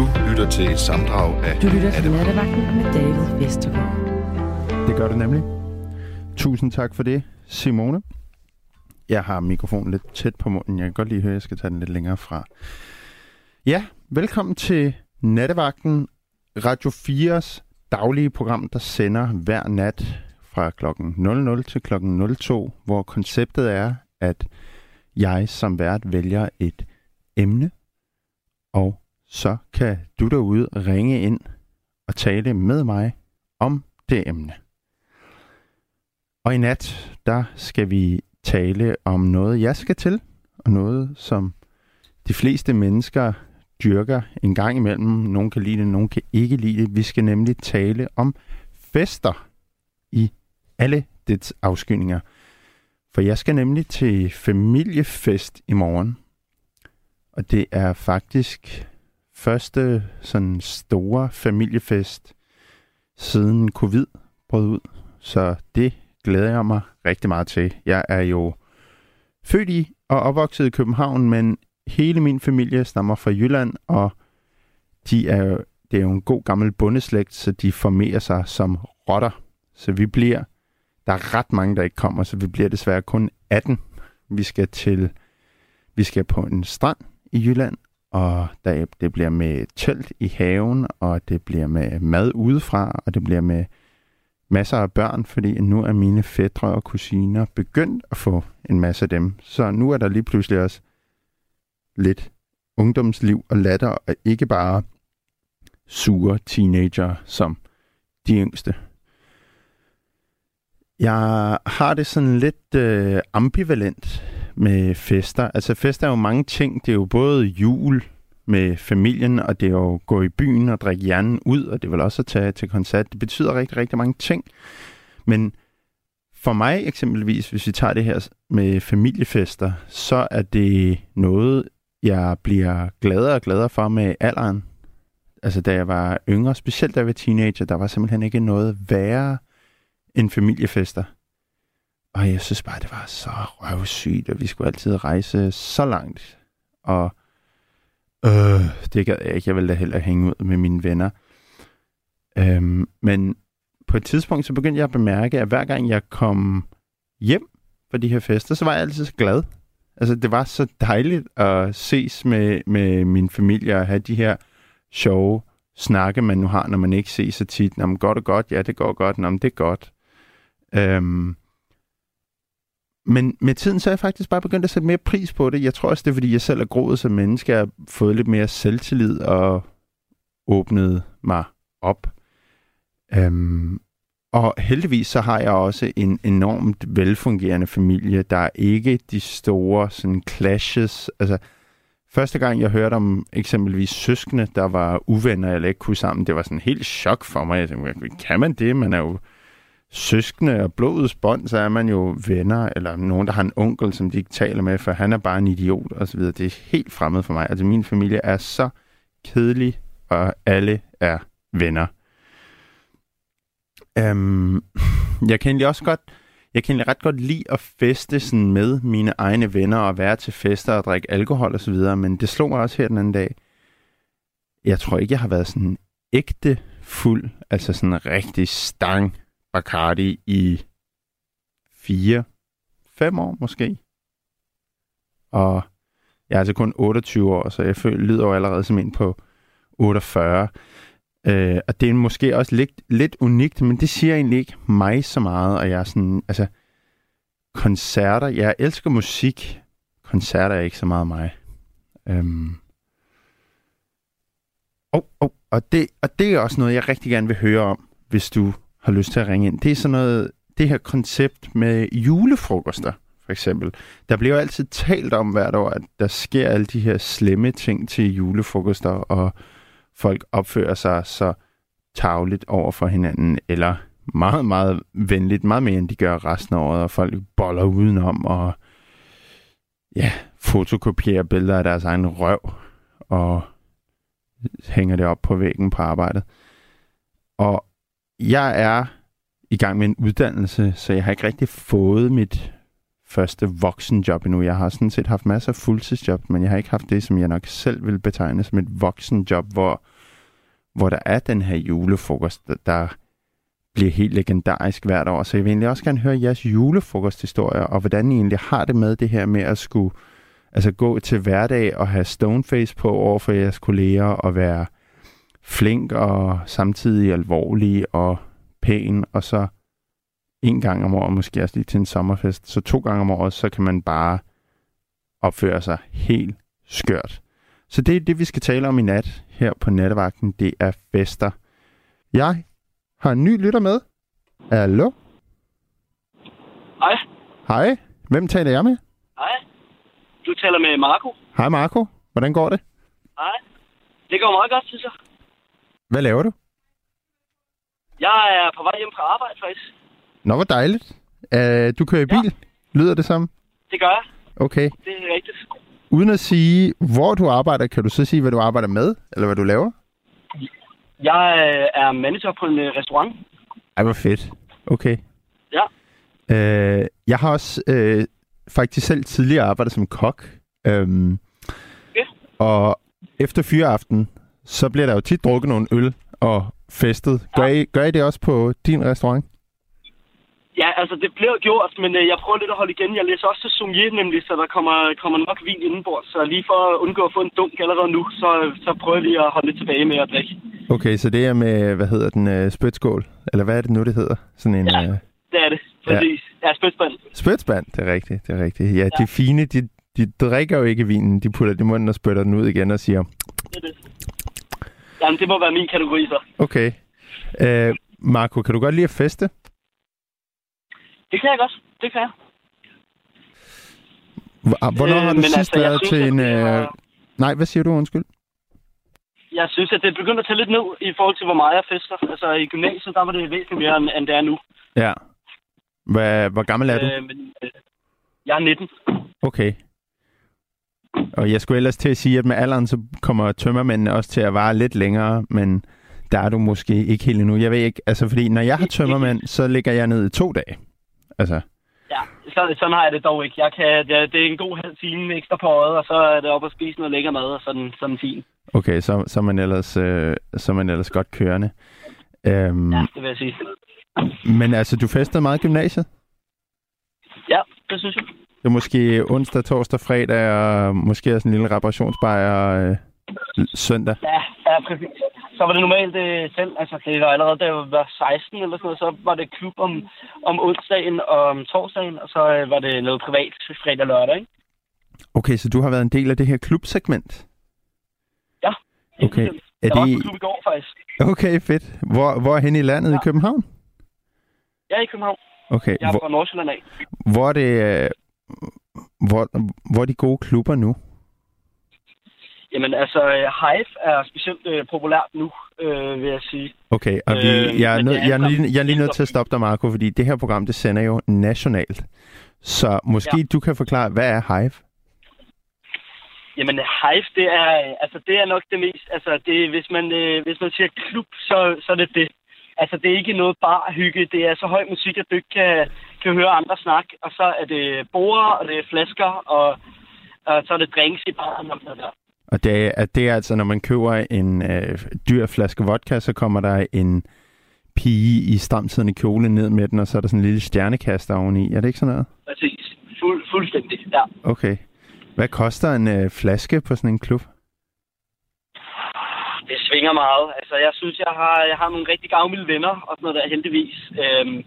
Du lytter til et samdrag af Du lytter til Nattevagten med David Vestergaard. Det gør du nemlig. Tusind tak for det, Simone. Jeg har mikrofonen lidt tæt på munden. Jeg kan godt lige høre, at jeg skal tage den lidt længere fra. Ja, velkommen til Nattevagten, Radio 4's daglige program, der sender hver nat fra klokken 00 til klokken 02, hvor konceptet er, at jeg som vært vælger et emne, og så kan du derude ringe ind og tale med mig om det emne. Og i nat, der skal vi tale om noget, jeg skal til, og noget, som de fleste mennesker dyrker en gang imellem. Nogle kan lide det, nogle kan ikke lide det. Vi skal nemlig tale om fester i alle dets afskyninger. For jeg skal nemlig til familiefest i morgen. Og det er faktisk første sådan store familiefest siden covid brød ud. Så det glæder jeg mig rigtig meget til. Jeg er jo født i og opvokset i København, men hele min familie stammer fra Jylland, og de er jo, det er jo en god gammel bundeslægt, så de formerer sig som rotter. Så vi bliver, der er ret mange, der ikke kommer, så vi bliver desværre kun 18. Vi skal til, vi skal på en strand i Jylland, og der, det bliver med telt i haven, og det bliver med mad udefra, og det bliver med masser af børn, fordi nu er mine fædre og kusiner begyndt at få en masse af dem. Så nu er der lige pludselig også lidt ungdomsliv og latter, og ikke bare sure teenager som de yngste. Jeg har det sådan lidt øh, ambivalent med fester. Altså fester er jo mange ting. Det er jo både jul med familien, og det er jo at gå i byen og drikke hjernen ud, og det er vel også at tage til koncert. Det betyder rigtig, rigtig mange ting. Men for mig eksempelvis, hvis vi tager det her med familiefester, så er det noget, jeg bliver gladere og gladere for med alderen. Altså da jeg var yngre, specielt da jeg var teenager, der var simpelthen ikke noget værre end familiefester. Og jeg synes bare, det var så røvsygt, og vi skulle altid rejse så langt. Og øh, det gad jeg ikke. Jeg ville da hellere hænge ud med mine venner. Øhm, men på et tidspunkt, så begyndte jeg at bemærke, at hver gang jeg kom hjem fra de her fester, så var jeg altid så glad. Altså, det var så dejligt at ses med, med min familie og have de her sjove snakke, man nu har, når man ikke ses så tit. Nå, men går det godt? Ja, det går godt. Nå, men det er godt. Øhm, men med tiden så er jeg faktisk bare begyndt at sætte mere pris på det. Jeg tror også, det er, fordi jeg selv er groet som menneske. Jeg har fået lidt mere selvtillid og åbnet mig op. Øhm, og heldigvis så har jeg også en enormt velfungerende familie. Der er ikke de store sådan clashes. Altså, første gang jeg hørte om eksempelvis søskende, der var uvenner eller ikke kunne sammen, det var sådan helt chok for mig. Jeg tænkte, kan man det? Man er jo søskende og blodets bånd, så er man jo venner, eller nogen, der har en onkel, som de ikke taler med, for han er bare en idiot, og så videre. Det er helt fremmed for mig. Altså, min familie er så kedelig, og alle er venner. Øhm, jeg kan egentlig også godt, jeg kan egentlig ret godt lide at feste sådan med mine egne venner, og være til fester og drikke alkohol og så videre, men det slog mig også her den anden dag. Jeg tror ikke, jeg har været sådan ægte fuld, altså sådan rigtig stang Bacardi i fire, fem år måske. Og jeg er altså kun 28 år, så jeg føler, lyder jo allerede som en på 48. Øh, og det er måske også lidt, lidt unikt, men det siger egentlig ikke mig så meget, og jeg er sådan, altså, koncerter, jeg elsker musik, koncerter er ikke så meget mig. Øhm. Oh, oh, og, det, og det er også noget, jeg rigtig gerne vil høre om, hvis du har lyst til at ringe ind. Det er sådan noget, det her koncept med julefrokoster, for eksempel. Der bliver jo altid talt om hvert år, at der sker alle de her slemme ting til julefrokoster, og folk opfører sig så tavligt over for hinanden, eller meget, meget venligt, meget mere end de gør resten af året, og folk boller udenom, og ja, fotokopierer billeder af deres egen røv, og hænger det op på væggen på arbejdet. Og jeg er i gang med en uddannelse, så jeg har ikke rigtig fået mit første voksenjob endnu. Jeg har sådan set haft masser af fuldtidsjob, men jeg har ikke haft det, som jeg nok selv vil betegne som et voksenjob, hvor, hvor der er den her julefrokost, der, der bliver helt legendarisk hvert år. Så jeg vil egentlig også gerne høre jeres julefrokosthistorier, og hvordan I egentlig har det med det her med at skulle altså gå til hverdag og have stoneface på over for jeres kolleger og være flink og samtidig alvorlig og pæn, og så en gang om året, måske også lige til en sommerfest. Så to gange om året, så kan man bare opføre sig helt skørt. Så det er det, vi skal tale om i nat her på nattevagten. Det er fester. Jeg har en ny lytter med. Hallo? Hej. Hej. Hvem taler jeg med? Hej. Du taler med Marco. Hej Marco. Hvordan går det? Hej. Det går meget godt, synes jeg. Hvad laver du? Jeg er på vej hjem fra arbejde, faktisk. Nå, hvor dejligt. Uh, du kører i bil, ja. lyder det som? Det gør jeg. Okay. Det er rigtigt. Uden at sige, hvor du arbejder, kan du så sige, hvad du arbejder med, eller hvad du laver? Jeg øh, er manager på en øh, restaurant. Ej, hvor fedt. Okay. Ja. Uh, jeg har også uh, faktisk selv tidligere arbejdet som kok. Um, Ja. Og efter fyreaften, så bliver der jo tit drukket nogle øl og festet. Gør, I, gør I det også på din restaurant? Ja, altså det bliver gjort, men øh, jeg prøver lidt at holde igen. Jeg læser også til sommelier nemlig, så der kommer, kommer nok vin indenbord. Så lige for at undgå at få en dunk allerede nu, så, så prøver jeg lige at holde lidt tilbage med at drikke. Okay, så det er med, hvad hedder den, uh, spytskål? Eller hvad er det nu, det hedder? Sådan en... Ja. Uh, Det er det, præcis. Ja, ja spidspand. Spytspand, det er rigtigt, det er rigtigt. Ja, ja. de fine, de, de drikker jo ikke vinen. De putter det i munden og spytter den ud igen og siger, Det er det. Jamen, det må være min kategori så. okay. Uh, Marco, kan du godt lide at feste? Det kan jeg godt. Det kan jeg. Hvor- Hvornår Øh, har du sidst altså, været synes, til en... Øh... Nej, hvad siger du? Undskyld. Jeg synes, at det begynder at tage lidt ned i forhold til, hvor meget jeg fester. Altså i gymnasiet, der var det væsentligt mere, end, end det er nu. Ja. Hvad, hvor gammel er du? Øh, men, øh, jeg er 19. Okay. Og jeg skulle ellers til at sige, at med alderen, så kommer tømmermændene også til at vare lidt længere, men der er du måske ikke helt endnu. Jeg ved ikke, altså fordi når jeg har tømmermænd, så ligger jeg ned i to dage. Altså, Ja, så, sådan har jeg det dog ikke. Jeg kan, det, det er en god halv time ekstra på øjet, og så er det op at spise noget lækker mad, og sådan, sådan fint. okay, så, så, er man ellers, øh, så er man ellers godt kørende. Øhm, Ja, ja. det vil jeg sige. Men altså, du festede meget i gymnasiet? Ja, det synes jeg. Det var måske onsdag, torsdag, fredag, og måske også en lille reparationsbajer øh, søndag. Ja, ja, præcis. Så var det normalt øh, selv, altså det var allerede, da jeg var 16 eller sådan noget, så var det klub om, om onsdagen og om torsdagen, og så øh, var det noget privat fredag og lørdag, ikke? Okay, så du har været en del af det her klubsegment? Ja. Okay. Er Er jeg var på klub i går, faktisk. Okay, fedt. Hvor, hvor er hen i landet? Ja. I Ja. København? Jeg er i København. Okay. Jeg er Hvor, fra Nordsjælland af. hvor er det... Hvor, hvor er de gode klubber nu? Jamen altså, øh, Hive er specielt øh, populært nu, øh, vil jeg sige. Okay, og vi, Øh, jeg, er nød, jeg, er lige, jeg er lige nødt til at stoppe dig, Marco, fordi det her program, det sender jo nationalt. Så måske ja. Du kan forklare, hvad er Hive? Jamen, Hive, det er, altså, det er nok det mest... Altså, det, hvis, man, øh, hvis man siger klub, så, så er det det. Altså, det er ikke noget bare hygge. Det er så høj musik, at du ikke kan, kan høre andre snakke. Og så er det borer, og det er flasker, og, og så er det drinks i baren. Og sådan der. Og det er, det er altså, når man køber en øh, dyr flaske vodka, så kommer der en pige i stramtidende kjole ned med den, og så er der sådan en lille stjernekaster oveni. Er det ikke sådan noget? Præcis. Fuld, fuldstændig, ja. Okay. Hvad koster en øh, flaske på sådan en klub? Det svinger meget. Altså, jeg synes, jeg har, jeg har nogle rigtig gavmilde venner og sådan noget der, heldigvis. Øhm,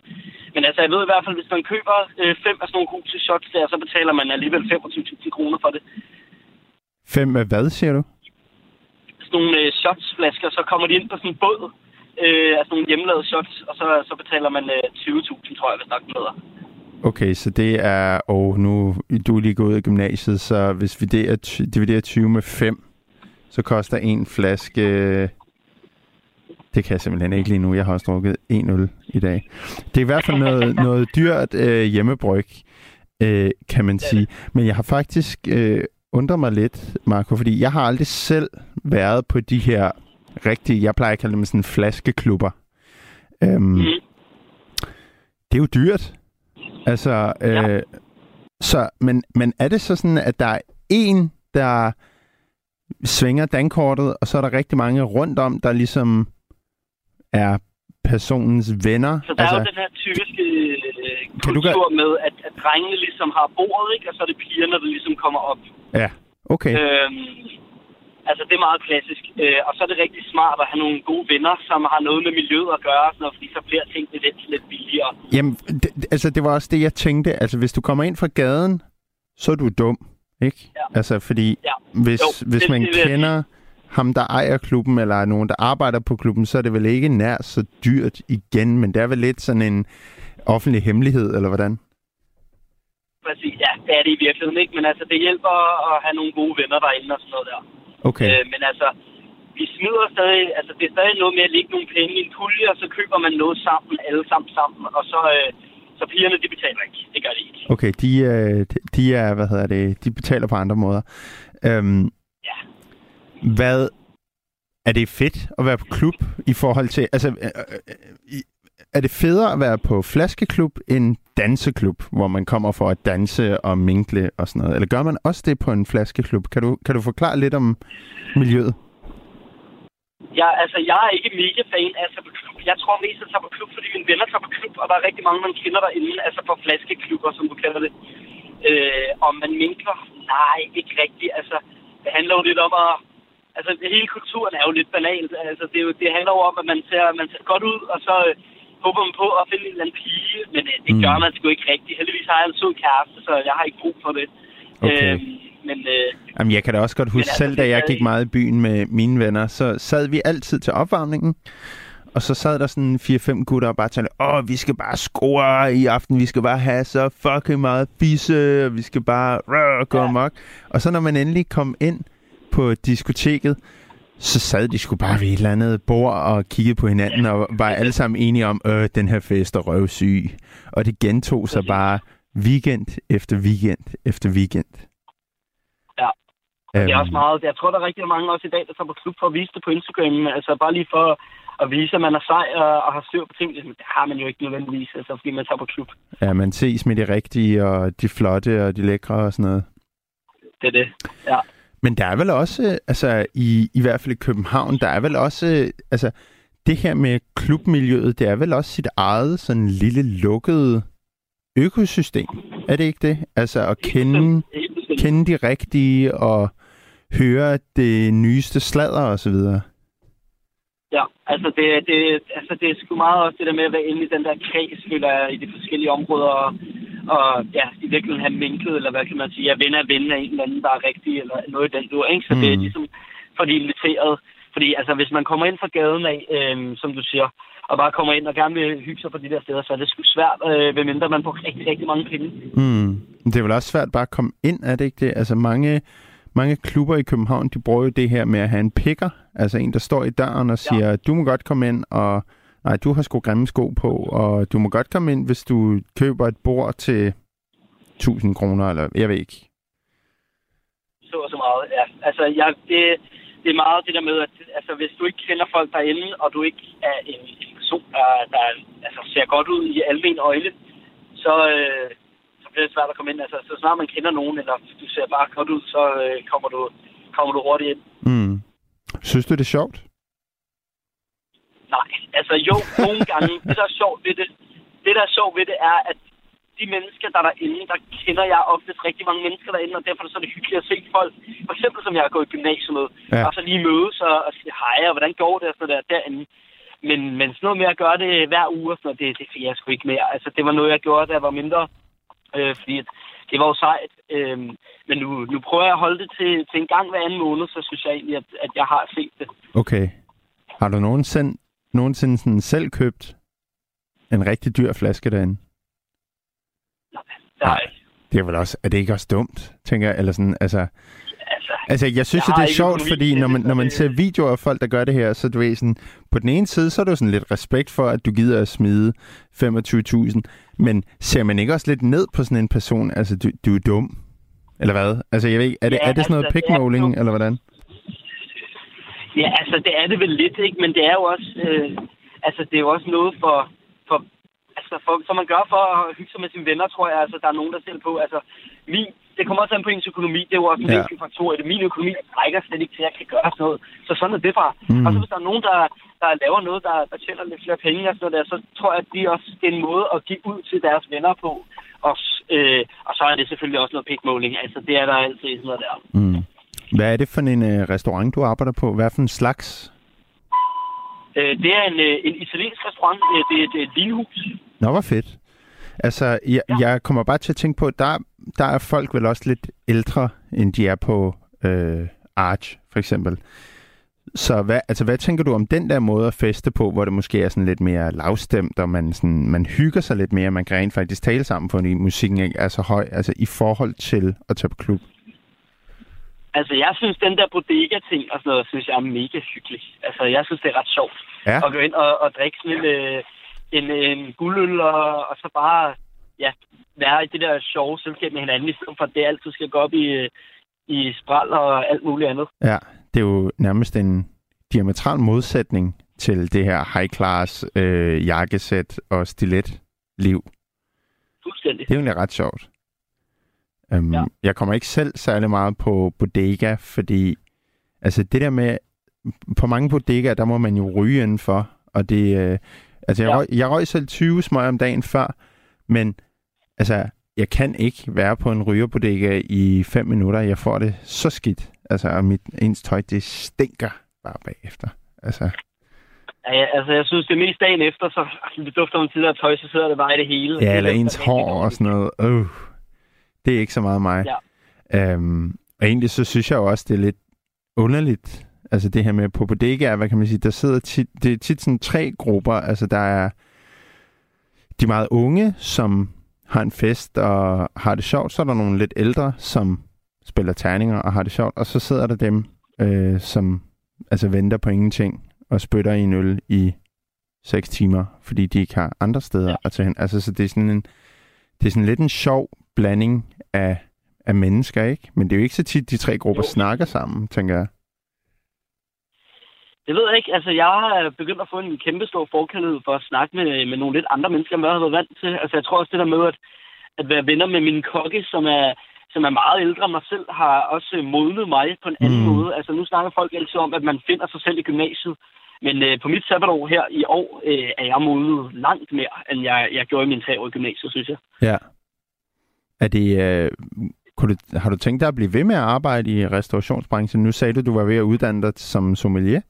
men altså, jeg ved i hvert fald, hvis man køber øh, fem af sådan nogle huse shots der, så betaler man alligevel 25.000 kroner for det. Fem af hvad, siger du? Sådan nogle øh, shotsflasker, så kommer de ind på sådan en båd. Øh, altså nogle hjemmelavede shots, og så, så betaler man øh, 20.000, tror jeg, hvis nok hedder. Okay, så det er... Og nu du er lige gået ud af gymnasiet, så hvis vi er dividerer 20 med 5, så koster en flaske... Det kan jeg simpelthen ikke lige nu. Jeg har også drukket en øl i dag. Det er i hvert fald noget, noget dyrt øh, hjemmebryg, øh, kan man sige. Men jeg har faktisk øh, undret mig lidt, Marco, fordi jeg har aldrig selv været på de her rigtige, jeg plejer at kalde dem sådan flaskeklubber. Øhm, Mm. det er jo dyrt. Altså, øh, Ja. Så, men, men er det så sådan, at der er en, der svinger dankortet, og så er der rigtig mange rundt om, der ligesom er personens venner? Så der altså, er jo den her typiske øh, Kan du kultur med, at, at drengene ligesom har bordet, ikke? og så er det pigerne, der ligesom kommer op. Ja, okay. Øhm, altså, det er meget klassisk. Øh, og så er det rigtig smart at have nogle gode venner, som har noget med miljøet at gøre, sådan noget, fordi så bliver tingene lidt, lidt billigere. Jamen, det, altså det var også det, jeg tænkte. Altså, hvis du kommer ind fra gaden, så er du dum, ikke? Ja. Altså, fordi Ja. hvis, Jo, hvis det- man det kender ham, der ejer klubben, eller er nogen, der arbejder på klubben, så er det vel ikke nær så dyrt igen, men det er vel lidt sådan en offentlig hemmelighed, eller hvordan? Præcis, ja, det er det i virkeligheden, ikke? Men altså, det hjælper at have nogle gode venner derinde og sådan noget der. Okay. Øh, men altså, vi smider stadig, altså det er stadig noget med at lægge nogle penge i en pulje, og så køber man noget sammen, alle sammen sammen, og så, øh, så pigerne, de betaler ikke. Det gør de ikke. Okay, de, øh, de- er, hvad hedder det, de betaler på andre måder. Øhm. Hvad, er det fedt at være på klub i forhold til, altså, øh, øh, øh, er det federe at være på flaskeklub end danseklub, hvor man kommer for at danse og minkle og sådan noget? Eller gør man også det på en flaskeklub? Kan du, kan du forklare lidt om miljøet? Ja, altså, jeg er ikke mega fan af altså, at tage på klub. Jeg tror mest, at jeg tager på klub, fordi mine venner tager på klub, og der er rigtig mange, man kender derinde, altså på flaskeklubber, som du kalder det. Øh, om man minkler? Nej, ikke rigtigt. Altså, det handler jo lidt om at... Altså, hele kulturen er jo lidt banalt. Altså, det, er jo, det handler jo om, at man ser, man ser godt ud, og så øh, håber man på at finde en eller anden pige. Men øh, det Mm. gør man sgu ikke rigtigt. Heldigvis har jeg en sød kæreste, så jeg har ikke brug for det. Okay. Øh, men øh, Jamen, jeg kan da også godt huske altså, selv, da det jeg gik ikke- meget i byen med mine venner, så sad vi altid til opvarmningen, og så sad der sådan 4-5 gutter og bare talte, åh, vi skal bare score i aften, vi skal bare have så fucking meget fisse, og vi skal bare rør, gå Ja. amok. Og så når man endelig kom ind på diskoteket, så sad de sgu bare ved et eller andet bord og kiggede på hinanden, og var alle sammen enige om, øh, den her fest er røvsyg. Og det gentog sig bare weekend efter weekend efter weekend. Ja. Det er Øhm, også meget. Jeg tror, der er rigtig mange også i dag, der tager på klub for at vise det på Instagram. Altså bare lige for at vise, at man er sej og, og har styr på ting. Det har man jo ikke nødvendigvis, altså, fordi man tager på klub. Ja, man ses med de rigtige, og de flotte, og de lækre og sådan noget. Det er det. Ja. Men der er vel også, altså i, i hvert fald i København, der er vel også, altså det her med klubmiljøet, det er vel også sit eget sådan lille lukkede økosystem. Er det ikke det? Altså at kende, kende de rigtige og høre det nyeste sladder og så videre. Ja, altså det, det, altså det er sgu meget også det der med at være inde i den der kreds, føler jeg, i de forskellige områder, og, og ja, i virkeligheden have minklet, eller hvad kan man sige, at ven af ven af en eller anden, der er rigtig, eller noget i den du, ikke? Så mm. det er Mm. ligesom for de inviteret. Fordi altså, hvis man kommer ind fra gaden af, øh, som du siger, og bare kommer ind og gerne vil hygge sig på de der steder, så er det sgu svært, øh, medmindre man får rigtig, rigtig mange penge. Mm. Det er vel også svært bare at komme ind, er det ikke det? Altså mange, mange klubber i København, de bruger jo det her med at have en picker. Altså en, der står i døren og siger, ja. du må godt komme ind, og nej, du har sgu grimme sko på, og du må godt komme ind, hvis du køber et bord til 1000 kroner, eller jeg ved ikke. så og så meget. Ja. Altså, jeg, det, det er meget det der med, at altså, hvis du ikke kender folk derinde, og du ikke er en, en person, der, der altså, ser godt ud i almen øjne, så, øh, så bliver det svært at komme ind. Altså, så snart man kender nogen, eller du ser bare godt ud, så øh, kommer, du, kommer du hurtigt ind. Mm. Synes du, det er sjovt? Nej, altså jo, nogle gange, det der er sjovt ved det, det der er sjovt ved det er, at de mennesker, der er derinde, der kender jeg oftest rigtig mange mennesker derinde, og derfor er det så er det hyggeligt at se folk. For eksempel som jeg har gået i gymnasiet med, Ja. og så lige mødes og, og sige hej, og hvordan går det og sådan der derinde. Men, men sådan noget med at gøre det hver uge og sådan noget, det, det fik jeg sgu ikke mere. Altså, det var noget, jeg gjorde, da jeg var mindre. Øh, fordi at det var jo sejt. Øh, men nu, nu prøver jeg at holde det til, til en gang hver anden måned, så synes jeg egentlig, at, at jeg har set det. Okay. Har du nogensinde, nogensinde sådan selv købt en rigtig dyr flaske derinde? Der, Nej. Det er vel også, er det ikke også dumt, tænker jeg? Eller sådan, altså, altså, altså jeg synes Jeg det er sjovt, fordi når man, når man ser videoer af folk, der gør det her, så du ved sådan, på den ene side, så er det jo sådan lidt respekt for, at du gider at smide 25.000, men ser man ikke også lidt ned på sådan en person? Altså, du, du er dum. Eller hvad? Altså, jeg ved ikke, er det, Ja, er det sådan noget altså, dumt. eller hvordan? Ja, altså det er det vel lidt, ikke? Men det er jo også, øh, altså det er jo også noget for, for, altså, for, som man gør for at hygge sig med sine venner, tror jeg, altså, der er nogen, der ser på. Altså, min, det kommer også an på ens økonomi. Det er jo også en Ja. vigtig faktor det. Min økonomi rækker slet ikke til, at jeg kan gøre sådan noget. Så sådan er det bare. Mm. Og så hvis der er nogen, der, der laver noget, der, der tjener lidt flere penge og sådan noget der, så tror jeg, at de også det er en måde at give ud til deres venner på. Og, øh, og så er det selvfølgelig også noget pikmåling. Altså, det er der altid sådan noget der. Mm. Hvad er det for en øh, restaurant, du arbejder på? Hvad for en slags? Øh, det er en, øh, en italiensk restaurant. Øh, Det er et, et vinhus. Nå, hvor fedt. Altså, jeg, ja. Jeg kommer bare til at tænke på, der, der er folk vel også lidt ældre, end de er på øh, Arch, for eksempel. Så hvad, altså, hvad tænker du om den der måde at feste på, hvor det måske er sådan lidt mere lavstemt, og man, sådan, man hygger sig lidt mere, man kan rent faktisk tale sammen, fordi musikken ikke er så høj, altså i forhold til at tage på klub? Altså, jeg synes, den der bodega-ting og sådan noget, synes jeg er mega hyggelig. Altså, jeg synes, det er ret sjovt Ja, at gå ind og, og drikke sådan en, øh, en, en guldøl, og, og så bare ja, være i det der sjove selskab med hinanden, i stedet for at det altid skal gå op i, i spral og alt muligt andet. ja, det er jo nærmest en diametral modsætning til det her high-class øh, jakkesæt og stilet-liv. Fuldstændig. Det er egentlig ret sjovt. Ja. Ja. Jeg kommer ikke selv særlig meget på bodega, fordi altså det der med, på mange bodegaer, der må man jo ryge indenfor, og det, øh, altså jeg, Ja. røg, jeg røg selv 20 smøger om dagen før, men altså, jeg kan ikke være på en rygerbodega i 5 minutter, jeg får det så skidt, altså og mit, ens tøj, det stinker bare bagefter, altså, Ja, altså, jeg synes, det er mest dagen efter, så det dufter om tidligere tøj, så sidder det bare i det hele. ja, eller ens hår og sådan noget, øh, det er ikke så meget mig. Ja. Øhm, og egentlig så synes jeg jo også, det er lidt underligt, altså det her med på bodega, hvad kan man sige, der sidder tit, det er tit sådan tre grupper, altså der er de meget unge, som har en fest og har det sjovt, så er der nogle lidt ældre, som spiller terninger og har det sjovt, og så sidder der dem, øh, som altså venter på ingenting og spytter i en øl i seks timer, fordi de ikke har andre steder ja. At tage hen. Altså, så det er sådan en, det er sådan lidt en sjov blanding af, af mennesker, ikke? Men det er jo ikke så tit, de tre grupper. Jo. snakker sammen, tænker jeg. Det ved jeg ikke. Altså, jeg har begyndt at få en kæmpe stor forkærlighed for at snakke med, med nogle lidt andre mennesker, end jeg har været vant til. Altså, jeg tror også det der med at, at være venner med min kokke, som er, som er meget ældre end mig selv, har også modnet mig på en anden Mm. måde. Altså, nu snakker folk altid om, at man finder sig selv i gymnasiet. Men øh, på mit sabbatår her i år, øh, er jeg modnet langt mere, end jeg, jeg gjorde i min tre år i gymnasiet, synes jeg. Ja. Er det, øh, kunne du, har du tænkt dig at blive ved med at arbejde i restaurationsbranchen? Nu sagde du, du var ved at uddanne dig som sommelier.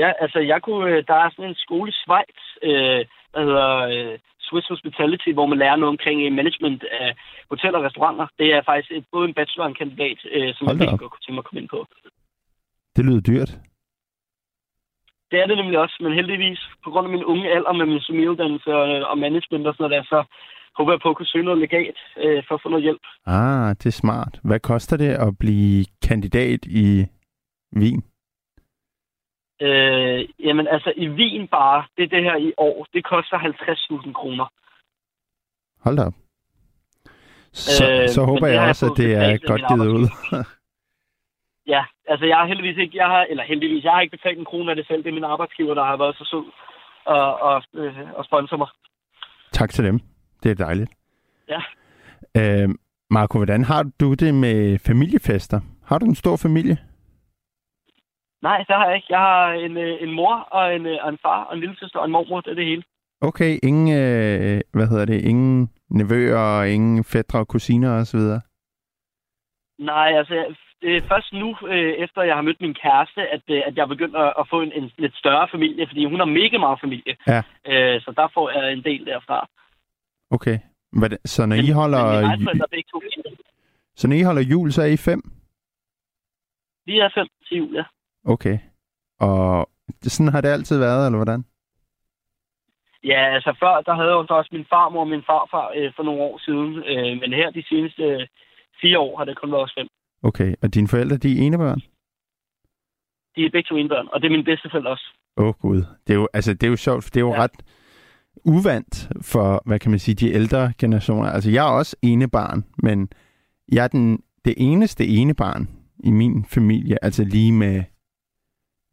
Ja, altså jeg kunne, øh, der er sådan en skole i Schweiz, øh, der hedder øh, Swiss Hospitality, hvor man lærer noget omkring øh, management af hoteller og restauranter. Det er faktisk et, både en bachelor og en kandidat, øh, som Hold jeg godt kunne tænke mig at komme ind på. Det lyder dyrt. Det er det nemlig også, men heldigvis, på grund af min unge alder med min sommeliuddannelse og, og management og sådan noget der, så håber jeg på at kunne søge noget legat øh, for at få noget hjælp. Ah, det er smart. Hvad koster det at blive kandidat i Wien? Øh, jamen altså i Wien bare, det er det her i år, det koster 50.000 kroner. Hold da op. Så, øh, så håber jeg også, at det er godt givet ud. Ja, altså jeg har heldigvis ikke, jeg har, eller heldigvis, jeg har ikke betalt en krone af det selv. Det er min arbejdsgiver, der har været så sød og, og, øh, og sponsor mig. tak til dem. Det er dejligt. Ja. Øh, Marco, hvordan har du det med familiefester? Har du en stor familie? Nej, det har jeg ikke. Jeg har en, øh, en mor og en, øh, og en far og en lille søster og en mormor. Det er det hele. Okay, ingen, øh, hvad hedder det, ingen nevøer og ingen fædre og kusiner osv.? Nej, altså er først nu, øh, efter jeg har mødt min kæreste, at, øh, at jeg er begyndt at, at få en, en lidt større familie, fordi hun har mega meget familie. Ja. Øh, så der får jeg en del derfra. Okay. Hvordan, så, når I Men holder, mine egne forældre er begge to. så når I holder jul, så er I fem? Vi er fem til jul, ja. Okay. Og sådan har det altid været, eller hvordan? Ja, altså før, der havde jeg jo også min farmor og min farfar øh, for nogle år siden. Øh, men her de seneste øh, fire år har det kun været os fem. Okay, og dine forældre, de er enebørn? De er begge to indbørn, og det er mine bedsteforældre også. Åh oh, gud. Det er jo, altså, det er jo sjovt, for det er jo. Ja. ret uvandt for, hvad kan man sige, de ældre generationer. Altså, jeg er også enebarn, men jeg er den, det eneste enebarn i min familie, altså lige med,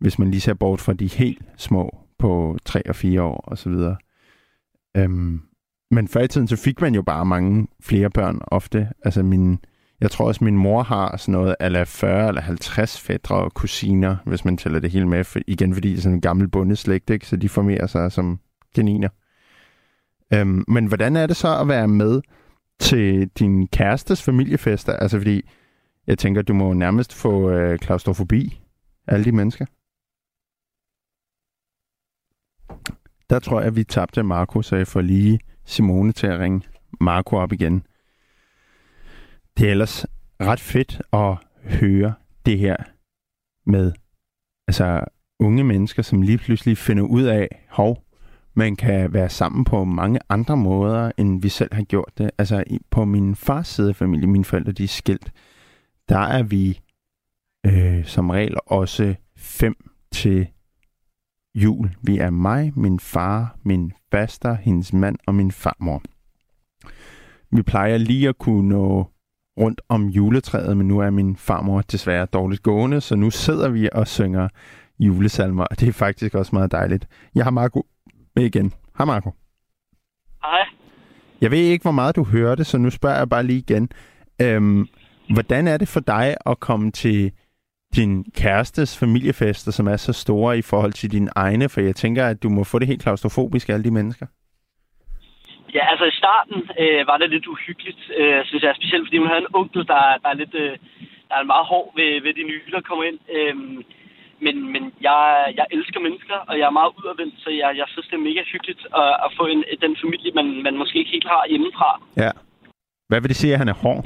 hvis man lige ser bort fra de helt små på 3 og 4 år og så videre. Øhm, men før i tiden, så fik man jo bare mange flere børn ofte. Altså min, jeg tror også, min mor har sådan noget ala 40 eller 50 fædre og kusiner, hvis man tæller det hele med. For, igen, fordi det er sådan en gammel bundeslægt, ikke? så de formerer sig som kaniner. Øhm, men hvordan er det så at være med til din kærestes familiefester? Altså fordi, jeg tænker, du må nærmest få øh, klaustrofobi, alle de mennesker. Der tror jeg, at vi tabte Marco, så jeg får lige Simone til at ringe Marco op igen. Det er ellers ret fedt at høre det her med altså unge mennesker, som lige pludselig finder ud af, hov, man kan være sammen på mange andre måder, end vi selv har gjort det. Altså på min fars side af familie, mine forældre, de er skilt, der er vi øh, som regel også fem til jul. Vi er mig, min far, min faster, hendes mand og min farmor. Vi plejer lige at kunne nå rundt om juletræet, men nu er min farmor desværre dårligt gående, så nu sidder vi og synger julesalmer, og det er faktisk også meget dejligt. Jeg har Marco med igen. Hej Marco. Hej. Jeg ved ikke, hvor meget du hørte, så nu spørger jeg bare lige igen. Øhm, hvordan er det for dig at komme til din kærestes familiefester, som er så store i forhold til din egne? For jeg tænker, at du må få det helt klaustrofobisk af alle de mennesker. Ja, altså i starten øh, var det lidt uhyggeligt, øh, synes jeg. Specielt fordi hun havde en onkel, der, der er lidt øh, der er meget hård ved, ved de nye, der kommer ind. Øh, men men jeg, jeg elsker mennesker, og jeg er meget udadvendt, så jeg, jeg synes, det er mega hyggeligt at, at få en, den familie, man, man måske ikke helt har hjemmefra. Ja. Hvad vil det sige, at han er hård?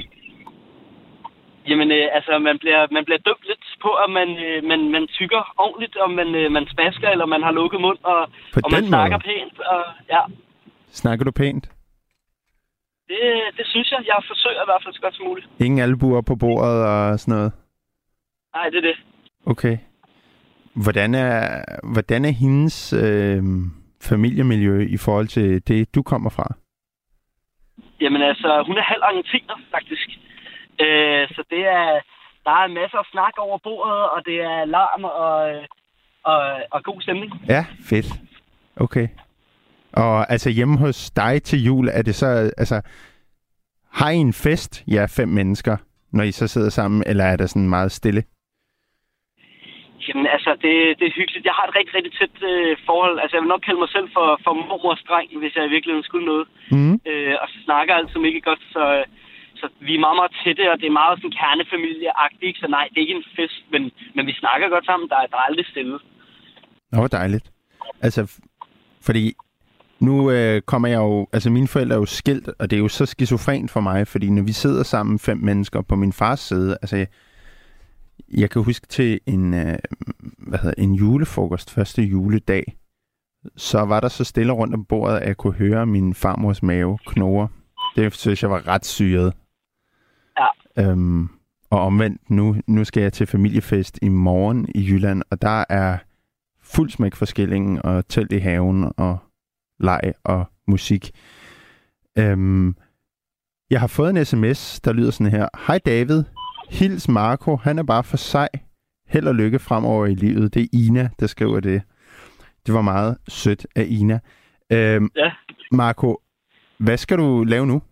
Jamen, øh, altså, man bliver, man bliver dømt lidt på, at man, øh, man, man tykker ordentligt, og man, øh, man spasker, eller man har lukket mund, og, På og man snakker måde? pænt. Og, ja, Snakker du pænt? det, det synes jeg. Jeg forsøger i hvert fald så godt som muligt. Ingen albuer på bordet og sådan noget? Nej, det er det. Okay. Hvordan er, hvordan er hendes øh, familiemiljø i forhold til det, du kommer fra? Jamen altså, hun er halv argentiner, faktisk. Øh, så det er, der er masser af snak over bordet, og det er larm og, og, og god stemning. Ja, fedt. Okay. Og altså hjemme hos dig til jul, er det så, altså, har I en fest, ja, fem mennesker, når I så sidder sammen, eller er det sådan meget stille? Jamen altså, det, det er hyggeligt. Jeg har et rigtig, rigtig tæt øh, forhold. Altså, jeg vil nok kalde mig selv for, for mormors dreng, hvis jeg i virkeligheden skulle noget. Mm. Øh, og så snakker altid mega godt, så, øh, så vi er meget, meget tætte, og det er meget sådan kernefamilieagtigt. Så nej, det er ikke en fest, men, men vi snakker godt sammen. Der, er- der er aldrig stille. Nå, hvor dejligt. Altså, fordi nu øh, kommer jeg jo... Altså, mine forældre er jo skilt, og det er jo så skizofrent for mig, fordi når vi sidder sammen fem mennesker på min fars side, altså, jeg, jeg kan huske til en, øh, hvad hedder, en julefrokost, første juledag, så var der så stille rundt om bordet, at jeg kunne høre min farmors mave knore. Det synes jeg var ret syret. Øhm, og omvendt, nu, nu skal jeg til familiefest i morgen i Jylland, og der er fuld smæk for skillingen, og telt i haven, og leg og musik. Øhm, jeg har fået en sms, der lyder sådan her. Hej David, hils Marco, han er bare for sej. Held og lykke fremover i livet. Det er Ina, der skriver det. Det var meget sødt af Ina. Øhm, Ja. Marco, hvad skal du lave nu?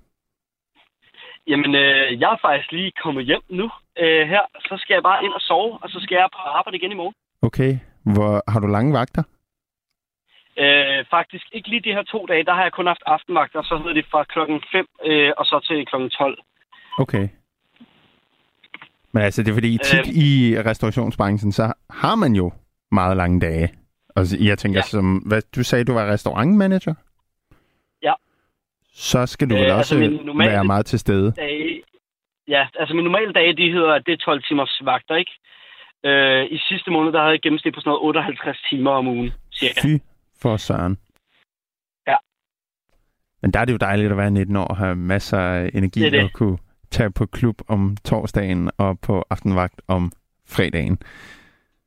Jamen, øh, jeg er faktisk lige kommet hjem nu øh, her. Så skal jeg bare ind og sove, og så skal jeg på arbejde igen i morgen. Okay, hvor har du lange vagter? Øh, faktisk ikke lige de her to dage. Der har jeg kun haft aftenvagt, og så hedder det fra klokken 5 øh, og så til klokken 12. Okay. Men altså, det er fordi tit i restaurationsbranchen, så har man jo meget lange dage. Og så- jeg tænker. Ja. som hvad, du sagde, du var restaurantmanager? Så skal du Øh, vel altså, også min normale- være meget til stede. Dage, ja, altså mine normale dage, de hedder, det er 12 timers vagter, ikke? Øh, I sidste måned, der havde jeg gennemsnit på sådan noget 58 timer om ugen, cirka. Fy for søren. Ja. Men der er det jo dejligt at være 19 år og have masser af energi Det det. og kunne tage på klub om torsdagen og på aftenvagt om fredagen.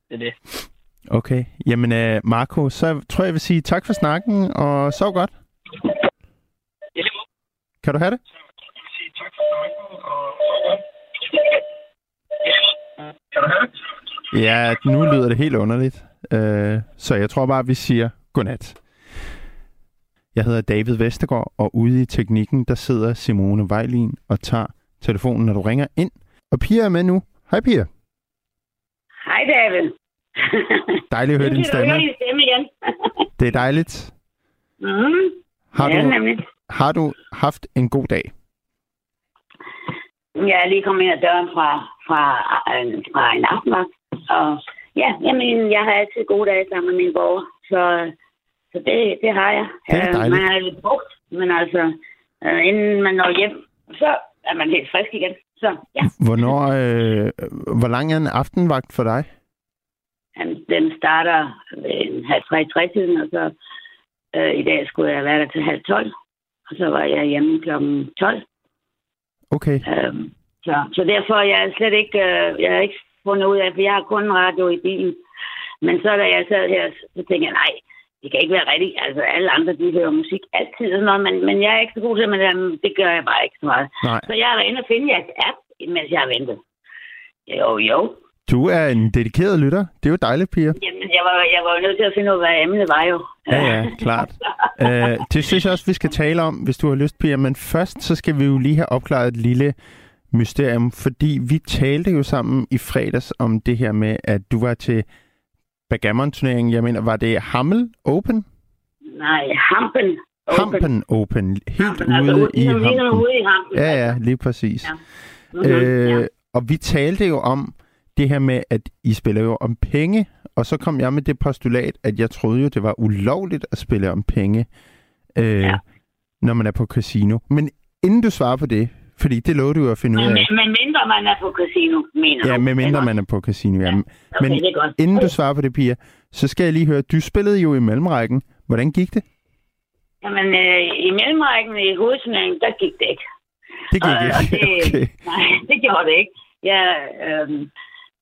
Det er det. Okay. Jamen, uh, Marco, så tror jeg, jeg vil sige tak for snakken, og sov godt. Kan du have det? Ja, nu lyder det helt underligt. Uh, så jeg tror bare, vi siger godnat. Jeg hedder David Vestergaard, og ude i teknikken, der sidder Simone Vejlin og tager telefonen, når du ringer ind. Og Pia er med nu. Hej Pia. Hej David. Dejligt at høre din stemme. din stemme igen. Det er dejligt. Mm. Har ja, du, nemlig. Har du haft en god dag? Jeg er lige kommet ind ad døren fra, fra, øh, fra en aftenvagt. Og ja, jamen, jeg har altid gode dage sammen med mine borgere. Så, så det, det har jeg. Det er Øh, dejligt. Man er lidt brugt, men altså, øh, inden man når hjem, så er man helt frisk igen. Så ja, Hvornår, øh, hvor lang er en aftenvagt for dig? den starter ved en halv tre, tre tiden, og så øh, i dag skulle jeg være der til halv tolv. Og så var jeg hjemme klokken 12. Okay. Øhm, så, så derfor er jeg slet ikke, øh, jeg har ikke fundet ud af, for jeg har kun radio i bilen. Men så da jeg sad her, så tænkte jeg, nej, det kan ikke være rigtigt. Altså alle andre, de hører musik altid og sådan noget, men, men jeg er ikke så god til men øhm, det gør jeg bare ikke så meget. Nej. Så jeg har været inde og finde jeres app, mens jeg har ventet. Jo, jo. Du er en dedikeret lytter. Det er jo dejligt, Pia. Jamen, jeg var, jeg var jo nødt til at finde ud af, hvad emnet var jo. Ja, ja, klart. Øh, det synes jeg også, vi skal tale om, hvis du har lyst, Pia. Men først, så skal vi jo lige have opklaret et lille mysterium, fordi vi talte jo sammen i fredags om det her med, at du var til backgammon-turneringen. Jeg mener, var det Hammel Open? Nej, Hampen. Open. Hampen Open. Helt Hampen, altså, ude i ligesom- ligesom Hampen. ude i Hampen. Ja, ja, lige præcis. Ja. Mhm, Øh, ja. Og vi talte jo om det her med, at I spiller jo om penge, og så kom jeg med det postulat, at jeg troede jo, det var ulovligt at spille om penge, øh, Ja. når man er på casino. Men inden du svarer på det, fordi det lovede du jo at finde ud Men, af. men mindre man er på casino, mener Ja, med mindre man er på casino. Ja. Ja. Okay, Men inden du svarer på det, Pia, så skal jeg lige høre, du spillede jo i mellemrækken. Hvordan gik det? Jamen, øh, i mellemrækken i hovedturneringen, der gik det ikke. Det gik Og- og ikke. det- Okay. Nej, det gjorde det ikke. Jeg, øh,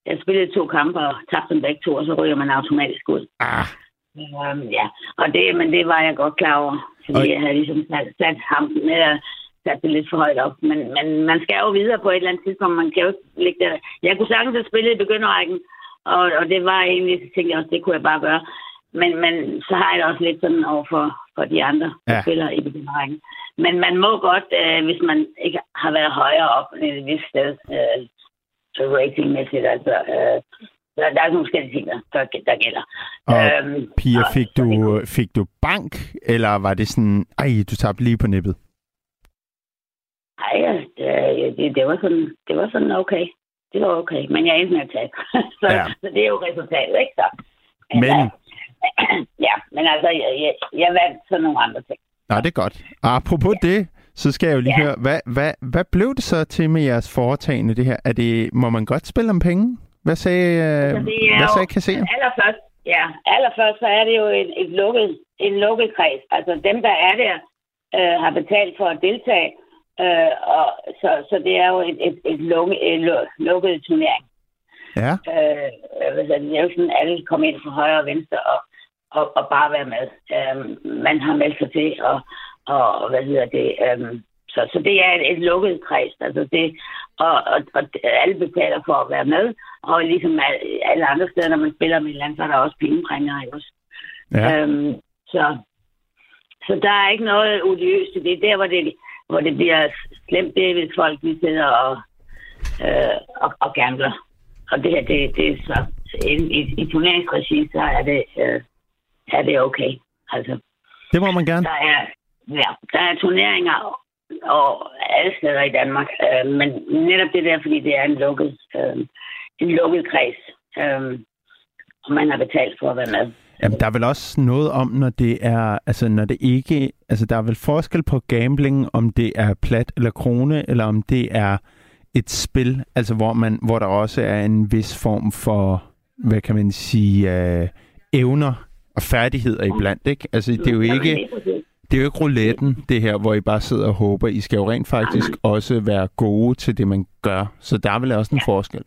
jeg spillede to kampe og tabte dem begge to, og så ryger man automatisk ud. Ah, Øh, ja, og det, men det var jeg godt klar over, fordi Og- jeg havde ligesom sat, sat ham med sat det lidt for højt op. Men, men man skal jo videre på et eller andet tidspunkt. Man kan jo ikke ligge der. Jeg kunne sagtens have spillet i begynderrækken, og, og det var egentlig, så tænkte jeg også, det kunne jeg bare gøre. Men, men så har jeg det også lidt sådan over for, for de andre, der Ja. spiller i begynderrækken. Men man må godt, øh, hvis man ikke har været højere op end et vist sted, øh, ratingmæssigt, altså, øh, der, der er nogle ting, der, der, der gælder. Og Øhm, Pia, og- fik så det- du, fik du bank, eller var det sådan, ej, du tabte lige på nippet? Nej, det, det, det, var sådan, det var sådan okay. Det var okay, men jeg endte med at tabe. så, Ja. så det er jo resultatet, ikke så? Men- ja, men altså, jeg, jeg, jeg vandt sådan nogle andre ting. Nej, det er godt. Og apropos ja. det, så skal jeg jo lige ja. Høre, hvad, hvad, hvad blev det så til med jeres foretagende det her? Er det, må man godt spille om penge? Hvad sagde, øh, Så det er hvad sagde kasseren? Allerførst, ja, allerførst så er det jo et, et lukket, en lukket kreds. Altså dem, der er der, øh, har betalt for at deltage. Øh, og så, så det er jo et, et, et, lukket, et lu- lukket turnering. Ja, Øh, det er jo sådan, alle kommer ind fra højre og venstre og, og, og bare være med. Øh, man har meldt sig til, og, og hvad hedder det, øh, så, så det er et, et lukket kreds. Altså det, og, og, og alle betaler for at være med, og ligesom al- alle andre steder, når man spiller med et land, så er der også pengepræmier, ikke også? ja. Øhm, så, så der er ikke noget odiøst i det. Der, hvor det, hvor det bliver slemt, det er, hvis folk de sidder og, øh, og, og gambler. Og det her, det, det er så... I, i, i turneringsregi, så er det, øh, er det okay. Altså, Det må man gerne. der er, ja, der er turneringer og alle steder i Danmark. Øh, men netop det der, fordi det er en lukket, øh, en lukket kreds. Øh, og man har betalt for at være med. Jamen, der er vel også noget om, når det er, altså når det ikke, altså der er vel forskel på gambling, om det er plat eller krone, eller om det er et spil, altså hvor man, hvor der også er en vis form for, hvad kan man sige, øh, evner og færdigheder iblandt, ikke? Altså det er jo ikke. Det er jo ikke rouletten, det her, hvor I bare sidder og håber. I skal jo rent faktisk også være gode til det, man gør. Så der er vel også en forskel.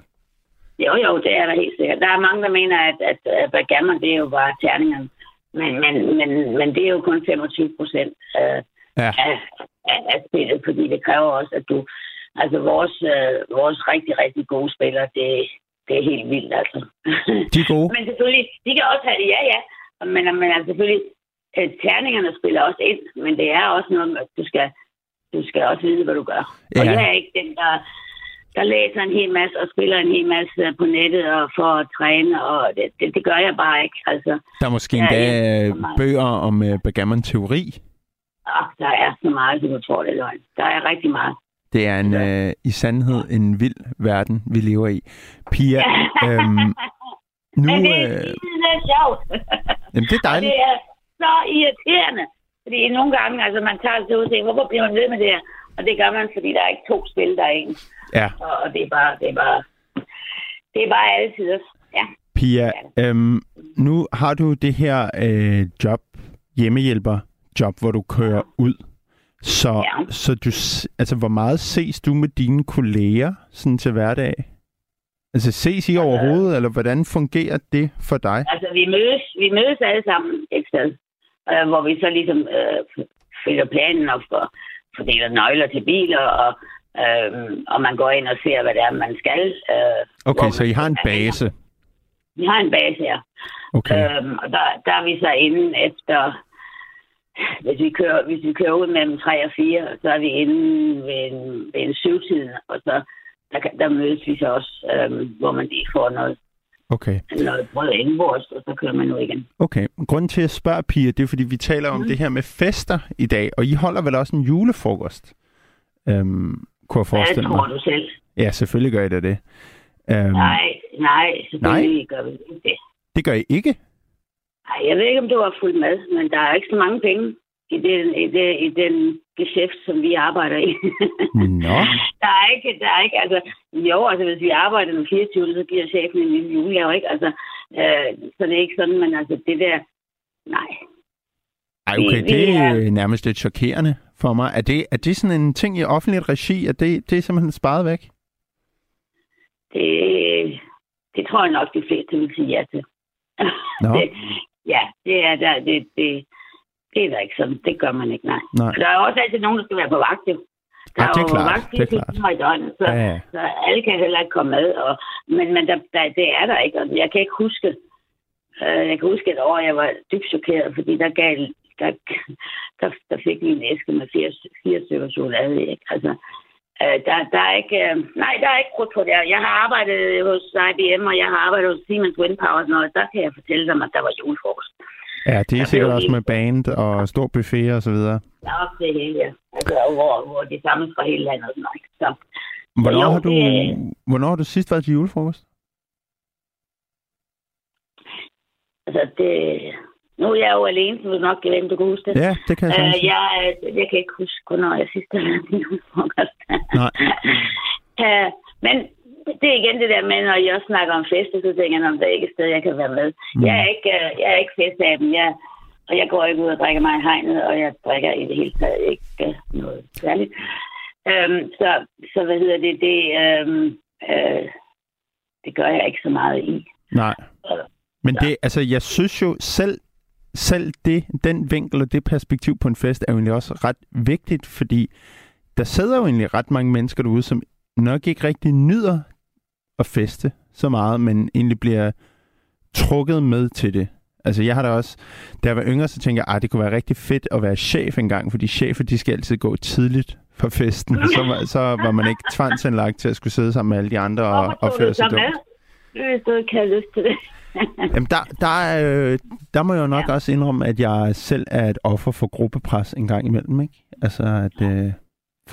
Jo, jo, det er der helt sikkert. Der er mange, der mener, at, at, at backgammon, det er jo bare terningerne. Men, men, men, men det er jo kun 25 procent øh, Ja. af, af, af spillet, fordi det kræver også, at du... Altså, vores, øh, vores rigtig, rigtig gode spillere, det, det er helt vildt, altså. De er gode. men selvfølgelig, de kan også have det, ja, ja. Men, men altså, selvfølgelig, øh, terningerne spiller også ind, men det er også noget at du skal, du skal også vide, hvad du gør. Ja. Og jeg er ikke den, der, der læser en hel masse og spiller en hel masse på nettet og for at træne, og det, det, det gør jeg bare ikke. Altså, Der er måske endda ja, øh, bøger om øh, backgammon-teori. åh, der er så meget, som du tror, det er løgn. Der er rigtig meget. Det er en, øh, i sandhed en vild verden, vi lever i. Pia, øhm, nu... Men det er Øh, skide sjovt. jamen, det er Og dejligt. det er så irriterende. Fordi nogle gange, altså man tager sig ud og tænker, hvorfor bliver man ved med det her? Og det gør man, fordi der er ikke to spil, der er en. Ja, Og, det er bare, det er bare, det er bare altid. Ja. Pia, øhm, nu har du det her øh, job, hjemmehjælper job, hvor du kører ud. Så, Ja. så du, altså, hvor meget ses du med dine kolleger sådan til hverdag? Altså ses I overhovedet, eller hvordan fungerer det for dig? Altså, vi mødes, vi mødes alle sammen et sted, øh, hvor vi så ligesom øh, følger planen og for, fordeler nøgler til biler, og, øh, og man går ind og ser, hvad det er, man skal. Øh, Okay, så I har en base. Vi har en base her. Okay, Øhm, og der, der er vi så inde efter, hvis vi kører, hvis vi kører ud mellem 3 og 4, så er vi inde ved en, ved en syvtiden, og så der, der mødes vi så også, øhm, hvor man lige får noget, okay. noget brød indenbords, og så kører man ud igen. Okay, grunden til at spørge, Pia, det er, fordi vi taler om Mm. det her med fester i dag, og I holder vel også en julefrokost, øhm, kunne jeg forestille tror mig. du selv? Ja, selvfølgelig gør I da det. Øhm, Nej, nej, selvfølgelig gør vi ikke det. Det gør I ikke? Nej, jeg ved ikke, om du har fulgt med, men der er ikke så mange penge i den, i det, i den geschæft, som vi arbejder i. Nå, Der er ikke, der er ikke, altså, jo, altså, hvis vi arbejder den 24, så giver chefen en lille julegave, ikke? Altså, øh, så det er ikke sådan, men altså, det der, nej. Ej, okay, det er er- nærmest lidt chokerende for mig. Er det, er det sådan en ting i offentligt regi, at det, det er simpelthen sparet væk? Det, det tror jeg nok, de fleste vil sige ja til. Nå, det, ja, det er der, det, det, det er der ikke sådan. Det gør man ikke, nej. nej. Og der er også altid nogen, der skal være på vagt, jo. Der Ja, det er jo klart, vagt det er 24 klart. i døgnet, så, Ja, ja. så alle kan heller ikke komme med. Og, men men der, der, det er der ikke, og jeg kan ikke huske, øh, jeg kan huske et år, jeg var dybt chokeret, fordi der gav, der, der, der fik vi en æske med fire, fire stykker chokolade ikke? Altså, øh, der, der er ikke, øh, nej, der er ikke brudt på det. Jeg har arbejdet hos IBM, og jeg har arbejdet hos Siemens Wind Power, og. Der kan jeg fortælle dig, at der var julefrokost. Ja, det er Ja, sikkert det er også med band og stor buffet og så videre. Der er også det hele, ja. Altså, hvor, hvor de samles fra hele landet ikke? Så, Hvornår, Jo, har du, det- hvornår har du sidst været til julefrokost? altså, det, nu er jeg jo alene, så du nok hvem du kan huske det. Ja, det kan jeg Øh, jeg, jeg kan ikke huske, hvornår jeg sidst har været til julefrokost. Nej. Øh, men det er igen det der med, når jeg snakker om fester, så tænker jeg, om der er ikke et sted, jeg kan være med. Mm. Jeg er ikke, øh, jeg er ikke festaben. Jeg, og jeg går ikke ud og drikker mig i hegnet, og jeg drikker i det hele taget ikke øh, noget særligt. Øhm, så, så hvad hedder det, det, øhm, øh, det gør jeg ikke så meget i. Nej. Men så- det, altså, jeg synes jo selv, selv det, den vinkel og det perspektiv på en fest er jo egentlig også ret vigtigt, fordi der sidder jo egentlig ret mange mennesker derude, som nok ikke rigtig nyder at feste så meget, men egentlig bliver trukket med til det. Altså jeg har da også, da jeg var yngre, så tænkte jeg, at det kunne være rigtig fedt at være chef engang, fordi chefer, de skal altid gå tidligt for festen. Så var, så var man ikke tvangsindlagt til at skulle sidde sammen med alle de andre og tog opføre sig dumt. Hvis du ikke lyst til det. Jamen, der, der, er, øh, der må jeg jo nok. Ja. også indrømme, at jeg selv er et offer for gruppepres en gang imellem, ikke? Altså, at øh,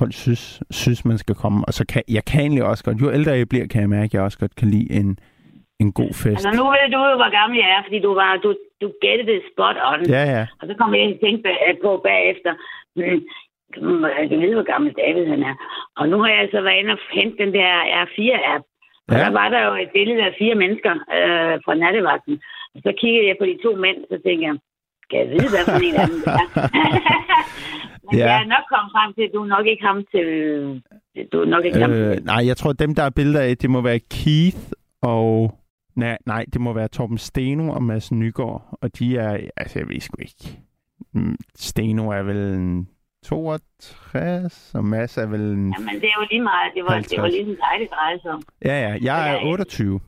folk synes, synes, man skal komme. Og så kan jeg kan egentlig også godt, jo ældre jeg bliver, kan jeg mærke, at jeg også godt kan lide en, en god fest. Altså nu ved du jo, hvor gammel jeg er, fordi du var, du, du gættede det spot on. Ja, ja. Og så kom jeg at tænke ba- på bagefter, hmm, jeg vide, hvor gammel David han er. Og nu har jeg altså været inde og hente den der R4-app. Og Ja. der var der jo et billede af fire mennesker øh, fra nattevagten. Og så kiggede jeg på de to mænd, så tænkte jeg, skal jeg vide, hvad for en af dem det er? Men Ja. jeg er nok kommet frem til, at du er nok ikke ham til... Du er nok ikke ham Øh, til... nej, jeg tror, dem, der er billeder af, det må være Keith og... Nej, nej, det må være Torben Steno og Mads Nygaard. Og de er... Altså, jeg ved sgu ikke. Mm, Steno er vel en 62, og Mads er vel en... Jamen, det er jo lige meget. Det var, det var 50. ligesom dig, det drejede sig om. Ja, ja. Jeg er ja. 28.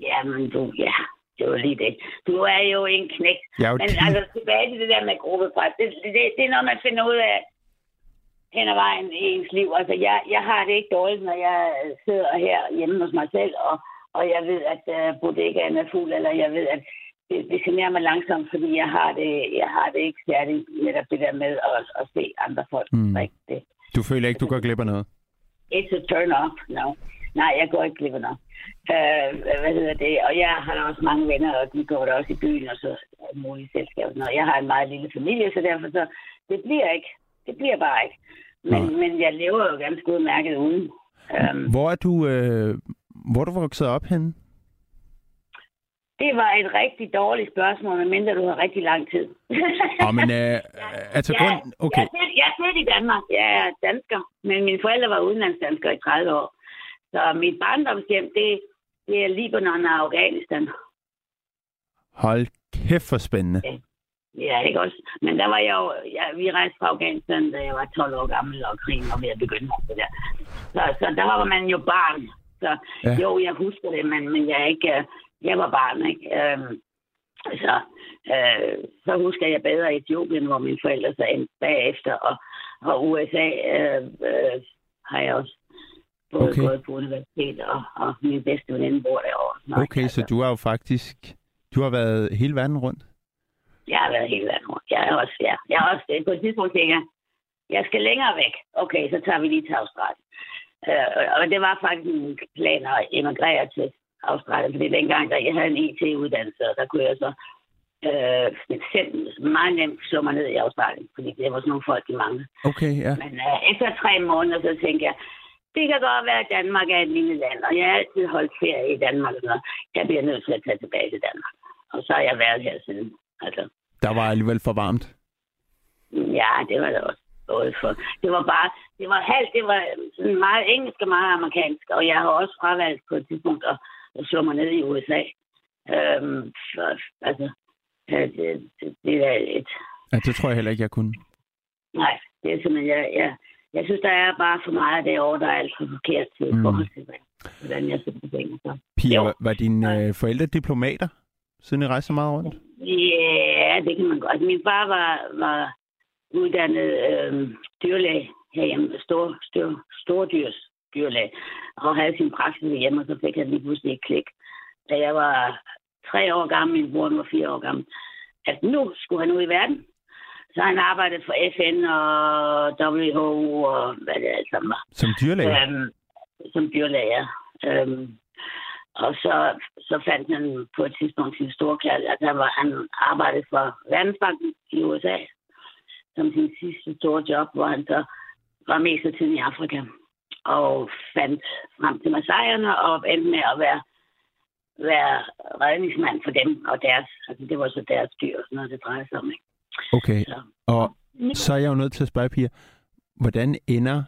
Jamen, du, ja. Det var lige det. Du er jo en knæk. Jeg Men ti- altså, tilbage til det der med gruppepres. Det, det, det er noget, man finder ud af hen ad vejen i ens liv. Altså, jeg, jeg har det ikke dårligt, når jeg sidder her hjemme hos mig selv, og, og jeg ved, at uh, bodegaen er fuld, eller jeg ved, at det, det generer mig langsomt, fordi jeg har det, jeg har det ikke særligt netop det der med at, at se andre folk. Mm. Det, Du føler ikke, du går glip af noget? It's a turn off, no. Nej, jeg går ikke glip af noget. Øh, hvad hedder det? Og jeg har da også mange venner, og de går da også i byen og så alt muligt selskab. og. Jeg har en meget lille familie, så derfor så, det bliver ikke. Det bliver bare ikke. Men, Nej. men jeg lever jo ganske udmærket uden. Um, Hvor er du, øh, hvor er du vokset op henne? det var et rigtig dårligt spørgsmål, medmindre du har rigtig lang tid. Åh, men øh, altså Ja, grund... Okay, Jeg, født, jeg er født i Danmark. Jeg er dansker, men mine forældre var udenlandsdanskere i 30 år. Så mit barndomshjem, det, det er Libanon og Afghanistan. hold kæft for spændende. Ja, ikke også? Men der var jeg jo... Ja, vi rejste fra Afghanistan, da jeg var 12 år gammel, og krigen var ved at begynde. Det der. Så, så der var man jo barn. Så Ja. ja. jo, jeg husker det, men, men jeg ikke... øh, Jeg var barn, ikke? Øhm, så, øh, så husker jeg bedre Etiopien, hvor mine forældre så endte bagefter, og, og USA øh, øh, har jeg også både Okay. gået på universitet, og, og min bedste veninde bor derovre. Okay, så du har jo faktisk... Du har været hele verden rundt? Jeg har været hele verden rundt. Jeg er også, ja. Jeg er også på et tidspunkt tænker, jeg, skal længere væk. Okay, så tager vi lige til Australien. Øh, og det var faktisk en plan at emigrere til Australien, fordi dengang, da jeg havde en IT-uddannelse, der kunne jeg så øh, selv meget nemt slå mig ned i Australien, fordi det var sådan nogle folk, de manglede. Okay, ja. Men øh, efter tre måneder, så tænkte jeg, det kan godt være, at Danmark er et lille land, og jeg har altid holdt ferie i Danmark. Og jeg bliver nødt til at tage tilbage til Danmark. Og så har jeg været her siden. Altså, Der var alligevel for varmt. Ja, det var det også. For, det var bare, det var halvt, det var sådan meget engelsk og meget amerikansk, og jeg har også fravalgt på et tidspunkt at, at slå mig ned i USA. Øhm, for, altså, det, det, det er et, Ja, det tror jeg heller ikke, jeg kunne. nej, det er simpelthen, jeg, jeg, jeg synes, der er bare for meget derovre, der er alt for forkert til Mm. forhold til, hvordan jeg ser tingene. Så. Pia, Jo. var, var dine øh, forældre diplomater, siden I rejste så meget rundt? Ja, det kan man godt. Min far var, var uddannet øh, dyrlæge herhjemme, stor, stor, stordyrs dyrlæge, og havde sin praksis hjemme, og så fik han lige pludselig et klik. Da jeg var tre år gammel, min bror var fire år gammel, at nu skulle han ud i verden. Så han arbejdede for FN og WHO og hvad det alt sammen var Som dyrlæge? øhm, som dyrlæger. Øhm, og så, så fandt han på et tidspunkt sin store kærlighed, at han, var, han arbejdede for Verdensbanken i USA som sin sidste store job, hvor han så var mest af tiden i Afrika og fandt frem til Masajerne og endte med at være, være redningsmand for dem og deres, altså det var så deres dyr noget, det drejede sig om. Ikke? Okay, Så, og så er jeg jo nødt til at spørge, Pia, hvordan ender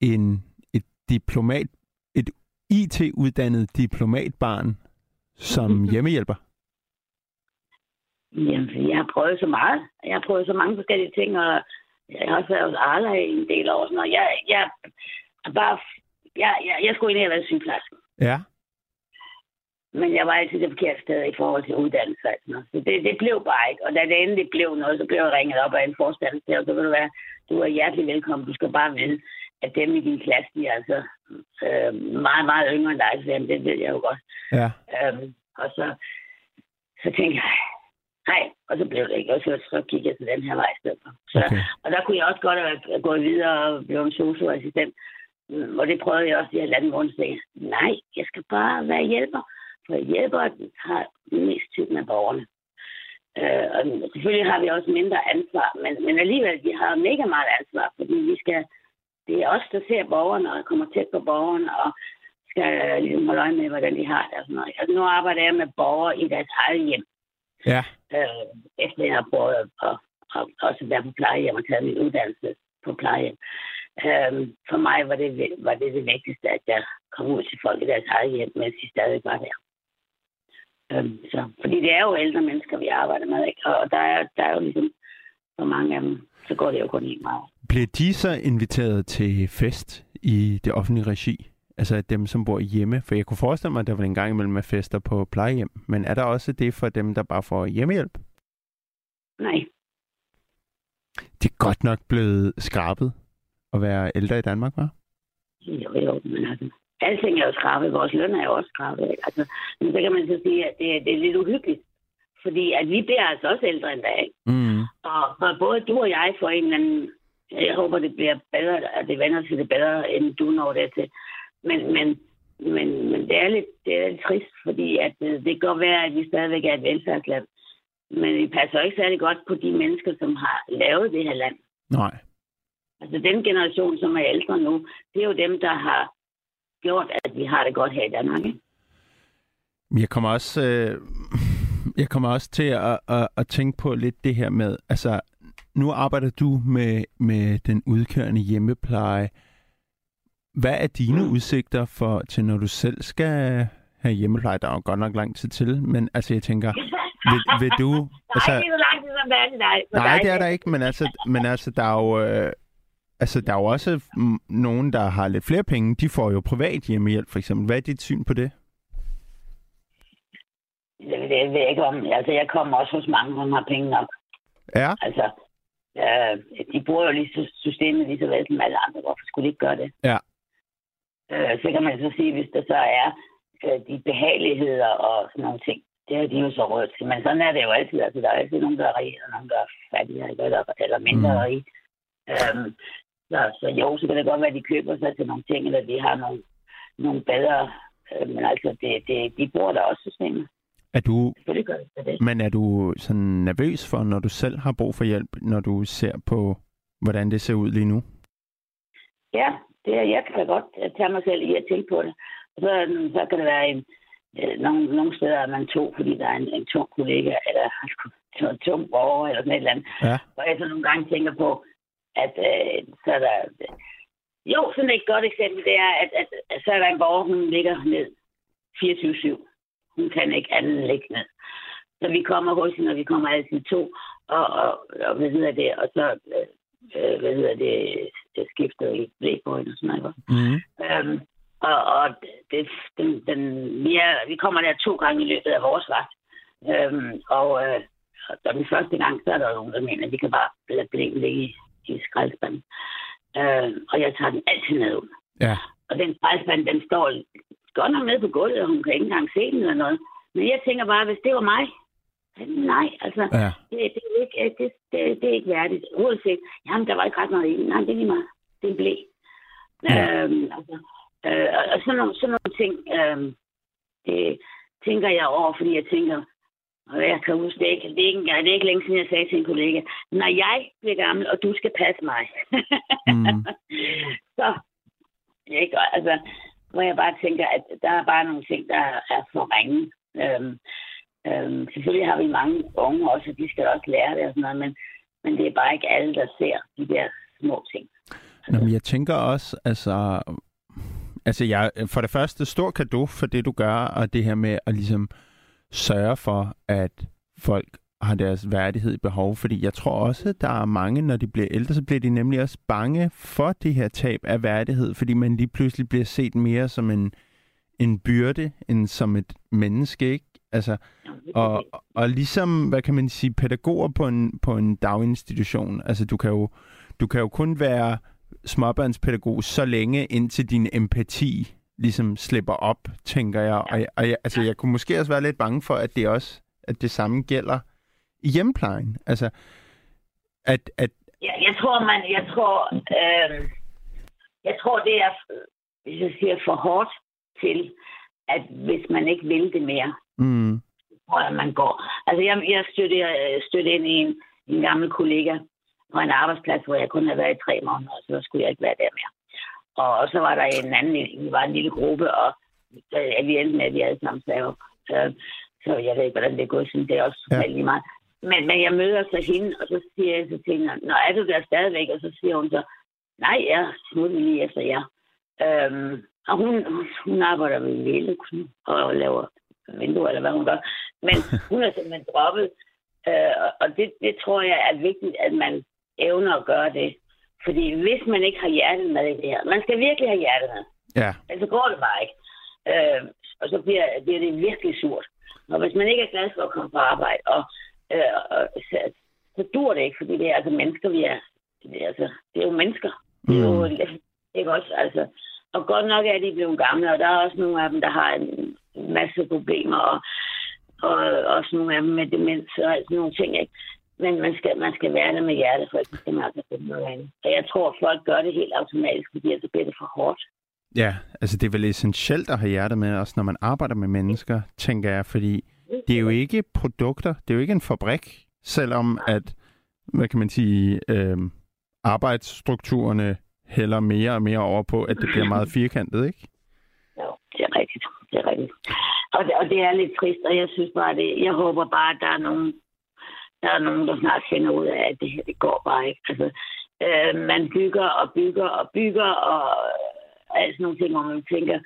en, et diplomat, et IT-uddannet diplomatbarn som hjemmehjælper? Jamen, jeg har prøvet så meget. Jeg har prøvet så mange forskellige ting, og jeg har også været hos Arla i en del år. Sådan, og jeg, jeg, bare, jeg, jeg, jeg skulle egentlig have været sygeplejerske. Ja. Men jeg var altid det forkerte sted i forhold til uddannelse. noget. Så det, det blev bare ikke. Og da det endelig blev noget, så blev jeg ringet op af en forstander, og så vil du være, du er hjertelig velkommen. Du skal bare vide, at dem i din klasse, de er altså øh, meget, meget yngre end dig. Så jamen, det ved jeg jo godt. Ja. Øhm, og så, så tænkte jeg, nej, og så blev det ikke. Og så, så gik jeg til den her vej i stedet for. Så, Okay. Og der kunne jeg også godt have gået videre og blive en socioassistent. Mm, Og det prøvede jeg også i halvanden måned. Så jeg, nej, jeg skal bare være hjælper. For hjælpere har mest tid med borgerne. Øh, og selvfølgelig har vi også mindre ansvar, men, men alligevel, vi har mega meget ansvar, fordi vi skal, det er os, der ser borgerne og kommer tæt på borgerne og skal ligesom holde øje med, hvordan de har det. Og sådan noget. Altså, nu arbejder jeg med borgere i deres eget hjem, Ja. øh, efter jeg har prøvet at, at også være på plejehjem og taget min uddannelse på plejehjem. Øh, for mig var det, var det det vigtigste, at jeg kom ud til folk i deres eget hjem, mens de stadig var der. Øhm, så, fordi det er jo ældre mennesker, vi arbejder med, ikke? og der er, der er jo ligesom for mange af dem, så går det jo kun en meget. Blev de så inviteret til fest i det offentlige regi? altså dem, som bor hjemme? For jeg kunne forestille mig, at der var en gang imellem med fester på plejehjem. Men er der også det for dem, der bare får hjemmehjælp? Nej. Det er godt nok blevet skrabet at være ældre i Danmark, hva'? Jo, jo, men altså, alting er jo skrabet. Vores løn er jo også skrabet. Ikke? Altså, men så kan man så sige, at det, det er lidt uhyggeligt. Fordi at vi bliver altså også ældre end dag. Ikke? Mm. Og for både du og jeg får en eller anden... Jeg håber, det bliver bedre, at det vender til det bedre, end du når det til. Men, men, men, men det, er lidt, det er lidt trist, fordi at, øh, det kan godt være, at vi stadigvæk er et velfærdsland. Men vi passer ikke særlig godt på de mennesker, som har lavet det her land. Nej. Altså den generation, som er ældre nu, det er jo dem, der har gjort, at vi har det godt her i Danmark. Ikke? Jeg kommer også, øh, jeg kommer også til at, at, at tænke på lidt det her med, altså nu arbejder du med, med den udkørende hjemmepleje. Hvad er dine mm. udsigter for til, når du selv skal have hjemmepleje? Der er jo godt nok lang tid til, men altså jeg tænker, vil, vil du... Altså, nej, det er så lang tid, som det er til dig. Nej, det er der ikke, men altså, men altså der er jo... Øh, altså, der er jo også nogen, der har lidt flere penge. De får jo privat hjemmehjælp, for eksempel. Hvad er dit syn på det? Det, det ved jeg ikke om. Altså, jeg kommer også hos mange, som har penge nok. Ja. Altså, øh, de bruger jo lige systemet lige så vel som alle andre. Hvorfor skulle de ikke gøre det? Ja. Øh, så kan man så sige, hvis der så er øh, de behageligheder og sådan nogle ting, det har de jo så råd til. Men sådan er det jo altid. Altså, der er altid nogen, der er rige, og nogen, der er fattige, eller, eller mindre mm. rige. Øhm, så, så jo, så kan det godt være, at de køber sig til nogle ting, eller de har nogle, nogle bedre... Øh, men altså, det, det, de bruger der også systemet. Er du, gør det det. men er du sådan nervøs for, når du selv har brug for hjælp, når du ser på, hvordan det ser ud lige nu? Ja, det er, jeg kan da godt tage mig selv i at tænke på det. Og så, så kan det være en, øh, nogle, nogle steder er man to, fordi der er en, en tung kollega, eller en tung borger, eller sådan et eller andet. Ja. Og jeg så nogle gange tænker på, at øh, så er der... Jo, sådan et godt eksempel, det er, at, at, at så er der en borger, hun ligger ned 24-7. Hun kan ikke andet ligge ned. Så vi kommer hos hende, og vi kommer altid to, og, og, og hvad hedder det, og så, øh, hvad hedder det, det skifter i blæk på hende og sådan noget. Mm. Øhm, og, og det, den, den, vi, er, vi kommer der to gange i løbet af vores vagt. Øhm, og, øh, og den første gang, så er der nogen, der mener, at vi kan bare lade blækken ligge i, i skraldespanden. Øh, og jeg tager den altid ned ud. Ja. Og den skraldespand, den står godt nok nede på gulvet, og hun kan ikke engang se den eller noget. Men jeg tænker bare, hvis det var mig, nej, altså, Ja. det, det, er ikke, det, det, det er ikke værdigt. Uanset, jamen, der var ikke ret meget i den. Nej, det er lige meget. Det er blæ. Ja. Øhm, altså, øh, og- sådan nogle, sådan nogle ting, øhm, det tænker jeg over, fordi jeg tænker, og jeg kan huske, det er ikke, det er ikke, det er ikke længe siden, jeg sagde til en kollega, når jeg bliver gammel, og du skal passe mig, Mm. så, ikke, altså, hvor jeg bare tænker, at der er bare nogle ting, der er for ringe. Øhm, øhm, selvfølgelig har vi mange unge også, og de skal også lære det og sådan noget, men, men det er bare ikke alle, der ser de der små ting. Nå, men jeg tænker også, altså... Altså, jeg, for det første, stor kado for det, du gør, og det her med at ligesom sørge for, at folk har deres værdighed i behov. Fordi jeg tror også, at der er mange, når de bliver ældre, så bliver de nemlig også bange for det her tab af værdighed, fordi man lige pludselig bliver set mere som en, en byrde, end som et menneske, ikke? Altså, og, og ligesom, hvad kan man sige, pædagoger på en, på en daginstitution, altså du kan jo, du kan jo kun være småbørnspædagog så længe, indtil din empati ligesom slipper op, tænker jeg. Og, jeg, og jeg, altså, jeg kunne måske også være lidt bange for, at det også, at det samme gælder i hjemmeplejen. Altså, at, at Jeg, jeg tror, man, jeg tror, øh, jeg tror, det er, hvis jeg siger, for hårdt til, at hvis man ikke vil det mere, mm, tror jeg, man går. Altså, jeg, jeg stødte, jeg stødte ind i en, en gammel kollega på en arbejdsplads, hvor jeg kun havde været i tre måneder, og så skulle jeg ikke være der mere. Og, så var der en anden, vi var en lille gruppe, og så, ja, vi endte med, at vi alle sammen op. Så, så jeg ved ikke, hvordan det er gået, siden det er også Ja. ja. lige meget. Men, men jeg møder så hende, og så siger jeg så til hende, Nå, er du der stadigvæk? Og så siger hun så, nej, jeg smutter lige efter jer. Øhm, og hun, hun arbejder ved Velux og laver vinduer, eller hvad hun gør. Men hun er simpelthen droppet. Øh, og- og det, det tror jeg er vigtigt, at man evner at gøre det. Fordi hvis man ikke har hjertet med i det her, man skal virkelig have hjertet med. Ja, Altså går det bare ikke. Øh, og så bliver, bliver det virkelig surt. Og hvis man ikke er glad for at komme på arbejde, og, øh, og så, så dur det ikke, fordi det er altså mennesker, vi er. Det er, altså, det er jo mennesker. Det er jo, ikke også, altså. Og godt nok er de blevet gamle, og der er også nogle af dem, der har en masse problemer, og, og også nogle af dem med demens og alt sådan nogle ting, ikke? Men man skal, man skal være der med hjertet, for ellers skal man altså finde noget andet. Og jeg tror, at folk gør det helt automatisk, fordi ellers bliver det for hårdt. ja, altså det er vel essentielt at have hjertet med, også når man arbejder med mennesker, tænker jeg, fordi det er jo ikke produkter, det er jo ikke en fabrik, selvom at, hvad kan man sige, øh, arbejdsstrukturerne hælder mere og mere over på, at det bliver meget firkantet, ikke? Jo, det er rigtigt. Det er rigtigt. Og det, og det er lidt trist, og jeg synes bare, det, jeg håber bare, at der er nogen, der er nogen, der snart finder ud af, at det her, det går bare ikke. Altså, øh, man bygger og bygger og bygger, og alt sådan nogle ting, hvor man tænker,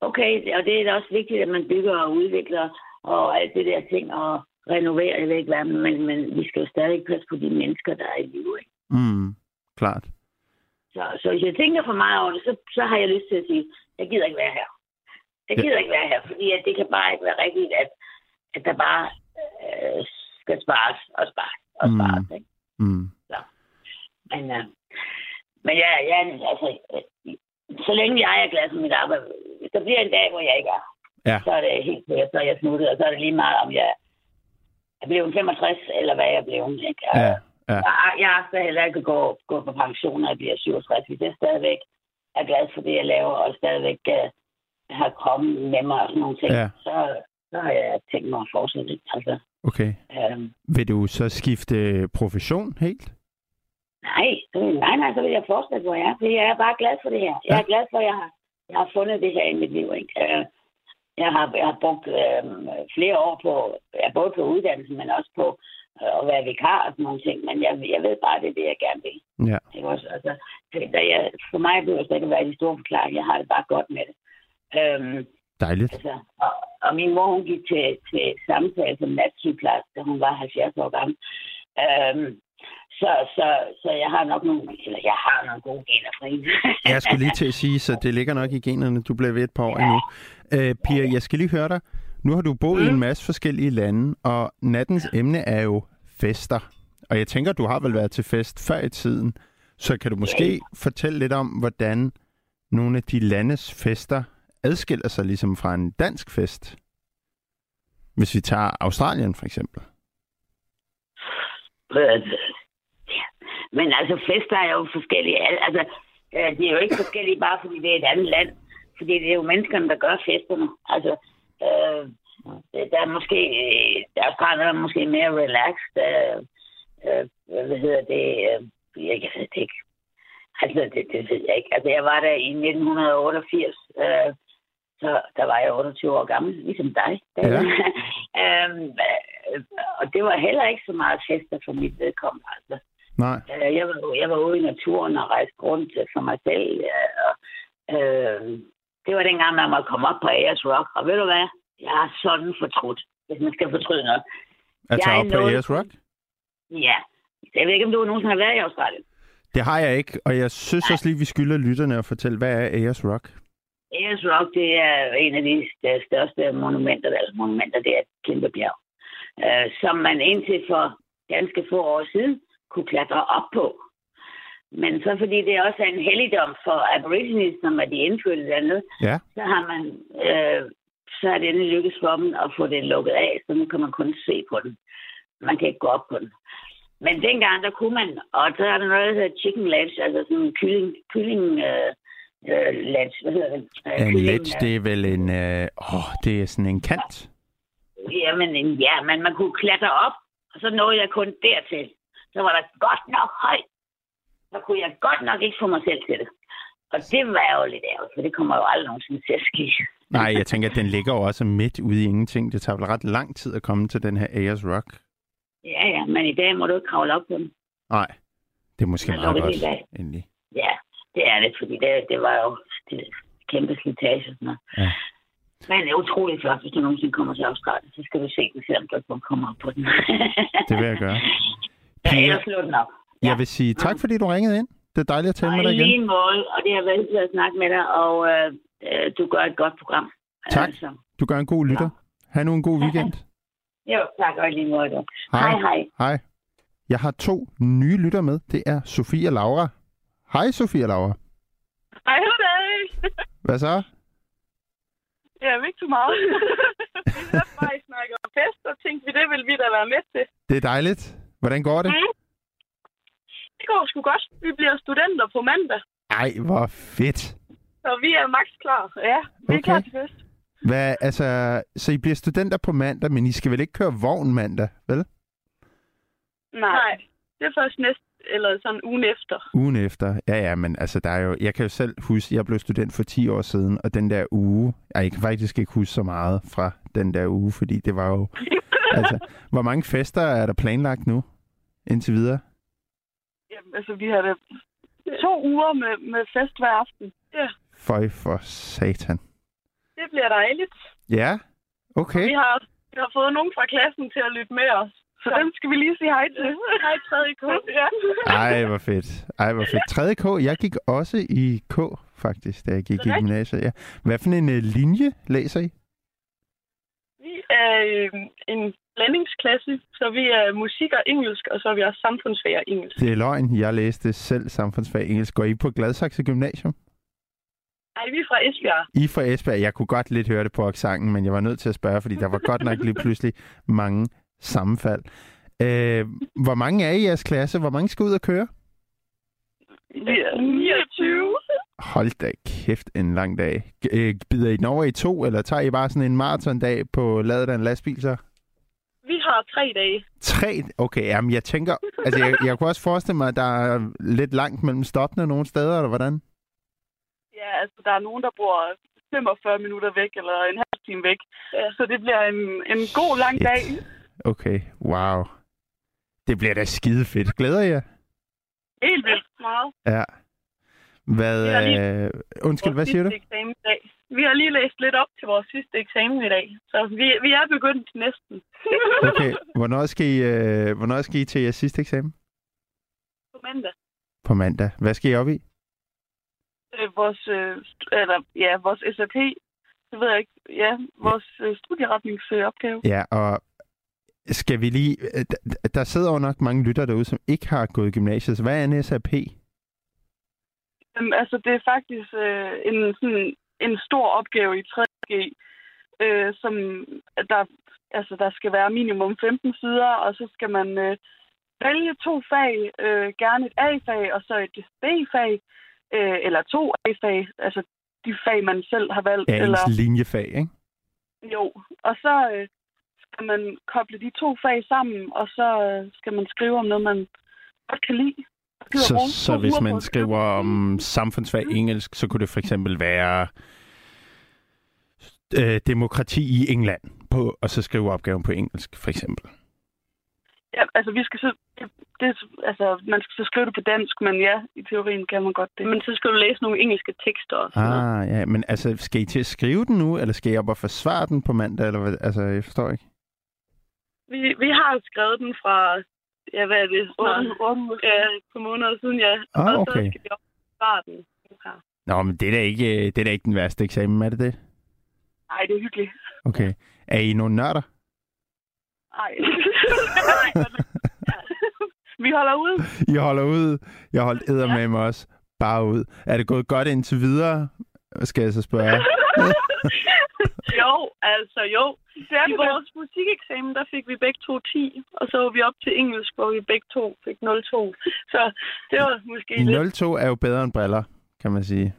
okay, og det er da også vigtigt, at man bygger og udvikler, og alt det der ting, og renoverer, jeg ved ikke hvad, men, men vi skal jo stadig passe på de mennesker, der er i live, ikke? Mm, klart. Så, så hvis jeg tænker for meget over det, så, så har jeg lyst til at sige, jeg gider ikke være her. Jeg gider ikke være her, fordi at det kan bare ikke være rigtigt, at, at der bare øh, skal spares og spares og Mm. spares. Ikke? Mm. Men, øh, men ja, ja, altså, øh, så længe jeg er glad for mit arbejde, der bliver en dag, hvor jeg ikke er, Ja. så er det helt sikkert, så er jeg smuttet, og så er det lige meget, om jeg er blevet 65, eller hvad jeg er blevet. Ikke? Og Ja, ja. Jeg, jeg skal heller ikke gå, gå på pension, når jeg bliver 67, hvis jeg stadigvæk er glad for det, jeg laver, og stadigvæk uh, har kommet med mig og sådan nogle ting, Ja. så, så har jeg tænkt mig at fortsætte. Altså, Okay. øhm, Vil du så skifte profession helt? nej, nej, nej, så vil jeg fortsætte, hvor jeg er, fordi jeg er bare glad for det her. Jeg er glad for, at jeg har, jeg har fundet det her i mit liv. Ikke? Øh, Jeg har, jeg har brugt øh, flere år på, ja, både på uddannelsen, men også på øh, at være vikar og sådan nogle ting. Men jeg, jeg ved bare, det er det, jeg gerne vil. Ja. Ikke også? Altså, det- da jeg, for mig behøver det ikke at være de store forklaringer. Jeg har det bare godt med det. Øhm, Dejligt. altså, og, og min mor, hun gik til, til samtale som natsygeplejerske, da hun var 70 år gammel. Øhm, så, så, så jeg har nok nogle, eller jeg har nogle gode gener fra hende. Jeg skulle lige til at sige, så det ligger nok i generne. Du bliver ved et par år endnu. Øh, Pia, jeg skal lige høre dig. Nu har du boet i en masse forskellige lande, og nattens emne er jo fester. Og jeg tænker, du har vel været til fest før i tiden. Så kan du måske fortælle lidt om, hvordan nogle af de landes fester adskiller sig ligesom fra en dansk fest? Hvis vi tager Australien for eksempel. Øh, ja. Men altså, fester er jo forskellige. Altså, de er jo ikke forskellige bare fordi det er et andet land. Fordi det er jo menneskerne, der gør festerne. Altså, øh, der er måske, øh, der er måske mere relaxed. Øh, øh, hvad hedder det? Øh, jeg, jeg ved det ikke. Altså, det, det ved jeg ikke. Altså, jeg var der i 1988. Øh, så der var jeg 28 år gammel, ligesom dig. Ja. øhm, øh, og det var heller ikke så meget fester for mit vedkommende. Altså. Nej. Øh, Jeg var, jeg var ude i naturen og rejste rundt for mig selv. Og, øh, det var dengang, man måtte komme op på Ayers Rock. Og ved du hvad? Jeg har sådan fortrudt, hvis man skal fortryde noget. At tage op på Ayers Rock? Ja. Jeg ved ikke, om du nogensinde har været i Australien. Det har jeg ikke, og jeg synes også lige, vi skylder lytterne at fortælle, hvad er Ayers Rock? Ayers Rock, det er en af de st- største monumenter, eller monumenter, det er et kæmpe bjerg, øh, som man indtil for ganske få år siden kunne klatre op på. Men så fordi det også er en helligdom for aborigines, som er de indfødte dernede, Ja. så har man, øh, så er det endelig lykkes for dem at få det lukket af, så nu kan man kun se på den. Man kan ikke gå op på den. Men dengang, der kunne man, og så er der noget, der hedder chicken ledge, altså sådan en kylling, kylling øh, øh, ledge, hvad hedder det? Øh, En ledge, det er vel en... Øh, åh, det er sådan en kant. Jamen, en- ja, men man kunne klatre op, og så nåede jeg kun dertil. Så var der godt nok højt. Så kunne jeg godt nok ikke få mig selv til det. Og det var jo lidt ærgerligt, for det kommer jo aldrig nogensinde til at ske. Nej, jeg tænker, at den ligger jo også midt ude i ingenting. Det tager vel ret lang tid at komme til den her Ayers Rock. Ja, ja, men i dag må du ikke kravle op på den. Nej, det er måske meget godt, endelig. Ja, det er det, fordi det, det var jo det kæmpe slitage. og Sådan noget. Ja. Men det er utroligt flot, hvis du nogensinde kommer til Australien, så skal du se den, selvom du ikke kommer op på den. Det vil jeg gøre. ja, ellers slå den op. Ja. Jeg vil sige tak, fordi du ringede ind. Det er dejligt at tale Og med dig igen. lige måde, og det har været hyggeligt at snakke med dig, og øh, øh, du gør et godt program. Tak. Altså, Du gør en god lytter. Ha' nu en god weekend. jo, tak og lige måde. du. Hej, hej. Hej. Jeg har to nye lytter med. Det er Sofie og Laura. Hej, Sofie og Laura. Hej, goddag. Hvad så? Ja, ikke så meget. vi hørte bare, I om fest, og tænkte vi, det vil vi da være med til. Det er dejligt. Hvordan går det? Mm. Det går sgu godt. Vi bliver studenter på mandag, Ej, hvor fedt. så vi er max klar. Ja, vi er Okay. klar til fest. Hvad, altså, så I bliver studenter på mandag, men I skal vel ikke køre vogn mandag, vel? Nej. Det er først næste, eller sådan ugen efter. Ugen efter. Ja, ja, men altså, der er jo... Jeg kan jo selv huske, jeg blev student for 10 år siden, og den der uge... Jeg kan faktisk ikke huske så meget fra den der uge, fordi det var jo... altså, hvor mange fester er der planlagt nu, indtil videre? Jamen, altså, vi har da to uger med, med fest hver aften. Ja, Føj for satan. det bliver dejligt. Ja, okay. Vi har, vi har fået nogen fra klassen til at lytte med os. Så dem skal vi lige sige hej til. Hej, 3. K. Ja. Ej, hvor fedt. Ej, hvor fedt. 3. K, jeg gik også i K, faktisk, da jeg gik i gymnasiet. Ja. Hvad for en uh, linje læser I? Vi er øh, en blandingsklasse, så vi er musik og engelsk, og så er vi også samfundsfag og engelsk. Det er løgn. Jeg læste selv samfundsfag engelsk. Går I på Gladsaxe Gymnasium? Ej, vi er fra Esbjerg. I er fra Esbjerg. Jeg kunne godt lidt høre det på aksangen, men jeg var nødt til at spørge, fordi der var godt nok lige pludselig mange sammenfald. Øh, hvor mange er I jeres klasse? Hvor mange skal ud og køre? Vi er 29. Hold da kæft, en lang dag. Øh, bider I den over i to, eller tager I bare sådan en maratondag på ladet af en lastbil så? Vi har tre dage. Tre? Okay, jamen jeg tænker... Altså, jeg, jeg kunne også forestille mig, at der er lidt langt mellem stoppene nogle steder, eller hvordan? Ja, altså, der er nogen, der bor 45 minutter væk, eller en halv time væk. Ja. Så det bliver en, en god lang Shit. dag. Okay, wow. Det bliver da skide fedt. Glæder jeg? Helt vildt meget. Ja. Hvad... Lige- Øh, undskyld, hvad siger du? sidste Eksamen i dag. Vi har lige læst lidt op til vores sidste eksamen i dag. Så vi, vi er begyndt næsten. Okay, hvornår skal, I, øh, hvornår skal I til jeres sidste eksamen? På mandag. På mandag. Hvad skal I op i? øh, vores, øh, eller, ja, vores SAP, det ved jeg ikke, ja, vores øh, studieretningsopgave. Ja, og skal vi lige... øh, d- Der sidder jo nok mange lytter derude, som ikke har gået i gymnasiet. Så hvad er en SAP? Øhm, altså, det er faktisk øh, en, sådan, en stor opgave i 3G, øh, som der, altså, der skal være minimum 15 sider, og så skal man øh, vælge to fag, øh, gerne et A-fag og så et B-fag, øh, eller to A-fag, altså de fag, man selv har valgt. Ja, eller, linjefag, ikke? Jo, og så øh, skal man koble de to fag sammen, og så øh, skal man skrive om noget, man godt kan lide. Så, så hvis man skriver om samfundsfag engelsk, så kunne det for eksempel være øh, demokrati i England, på, og så skrive opgaven på engelsk, for eksempel. Ja, altså vi skal så... Det, altså, man skal så skrive det på dansk, men ja, i teorien kan man godt det. Men så skal du læse nogle engelske tekster og sådan noget. Ah, ja, men altså, skal I til at skrive den nu, eller skal I op og forsvare den på mandag, eller hvad? Altså, jeg forstår ikke. Vi, vi har skrevet den fra... Ja, hvad er det? Otte uger. Ja, på måneder siden, ja. Ah, og så okay. skal vi den. Ja. Nå, men det er da ikke, øh, det er da ikke den værste eksamen, er det det? Ej, det er hyggeligt. Okay. Er I nogle nørder? Ej. Nej. Vi holder ud. I holder ud. Jeg holdt æder med mig også. Bare ud. Er det gået godt indtil videre? Skal jeg så spørge? jo, altså jo. I vores musikeksamen, der fik vi begge to 10, og så var vi op til engelsk, hvor vi begge to fik 0,2. Så det var måske lidt... 02 er jo bedre end briller, kan man sige.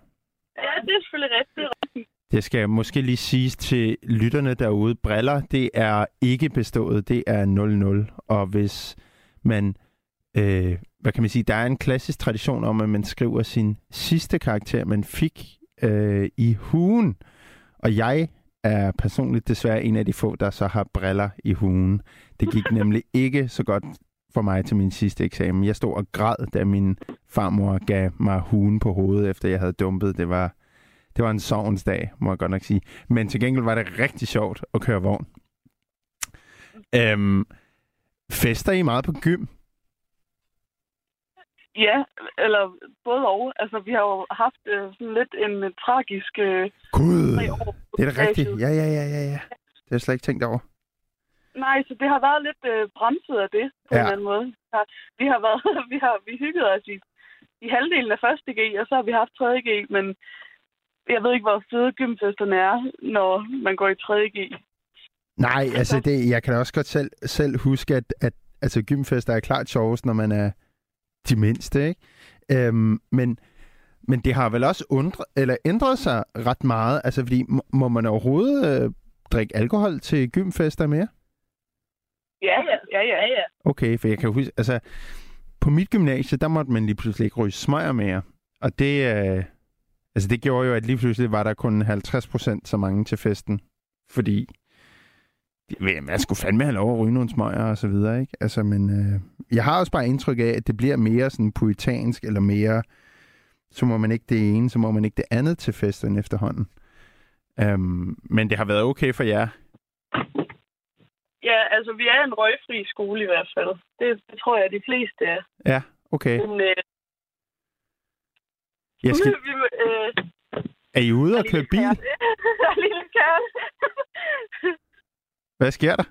Ja, det er selvfølgelig rigtigt. Det rigtigt. Det skal måske lige siges til lytterne derude. Briller, det er ikke bestået. Det er 00. Og hvis man... Øh, hvad kan man sige? Der er en klassisk tradition om, at man skriver sin sidste karakter, man fik øh, i hugen. Og jeg er personligt desværre en af de få, der så har briller i hugen. Det gik nemlig ikke så godt for mig til min sidste eksamen. Jeg stod og græd, da min farmor gav mig hugen på hovedet, efter jeg havde dumpet. Det var, det var en sovens dag, må jeg godt nok sige. Men til gengæld var det rigtig sjovt at køre vogn. Øhm, fester I meget på gym? Ja, eller både og. Altså, vi har jo haft øh, sådan lidt en øh, tragisk øh, Gud, år. det er da rigtigt. Ja, ja, ja, ja, ja. Det har jeg slet ikke tænkt over. Nej, så det har været lidt øh, bremset af det, på Ja. en eller anden måde. Ja, vi har været, vi har vi hyggede os i, i halvdelen af første G, og så har vi haft tredje G, men jeg ved ikke, hvor fede gymfesterne er, når man går i tredje G. Nej, altså det, jeg kan da også godt selv, selv huske, at, at altså, gymfester er klart sjovest, når man er de mindste, ikke? Øhm, men, men det har vel også undre, eller ændret sig ret meget, altså fordi må, man overhovedet øh, drikke alkohol til gymfester mere? Ja, ja, ja. ja, ja. Okay, for jeg kan huske, altså på mit gymnasie, der måtte man lige pludselig ikke ryge smøger mere. Og det, øh, altså det gjorde jo, at lige pludselig var der kun 50 procent så mange til festen. Fordi ja, man skulle fandme have lov at ryge nogle smøger og så videre, ikke? Altså, men øh, jeg har også bare indtryk af, at det bliver mere sådan puritansk, eller mere, så må man ikke det ene, så må man ikke det andet til festen efterhånden. Um, men det har været okay for jer. Ja, altså, vi er en røgfri skole i hvert fald. Det, det tror jeg, de fleste er. Ja, okay. Men, øh, Jeg skal, vi, øh, er I ude og køre bil? Lille kærte. Hvad sker der?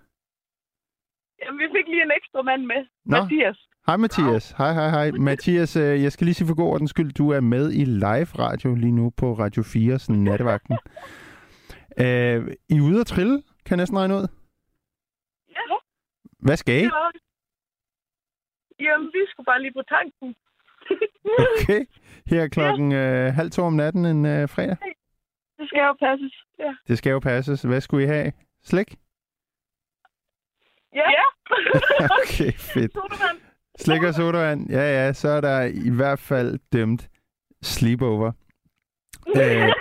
Jamen, vi fik lige en ekstra mand med. Nå. Mathias. Hej Mathias. Hej, hej, hej. Mathias, øh, jeg skal lige sige for god ordens skyld, du er med i live radio lige nu på Radio 4, sådan nattevagten. Øh, I er ude at trille, kan jeg næsten regne ud. Ja, Hvad skal I? var Jamen, vi skulle bare lige på tanken. Okay. Her er klokken øh, halv to om natten en øh, fredag. Det skal jo passes. Ja. Det skal jo passes. Hvad skulle I have? Slik? Ja. ja. Okay, fedt. Sodavand. Slik og sodavand. Ja, ja, så er der i hvert fald dømt sleepover. Øh,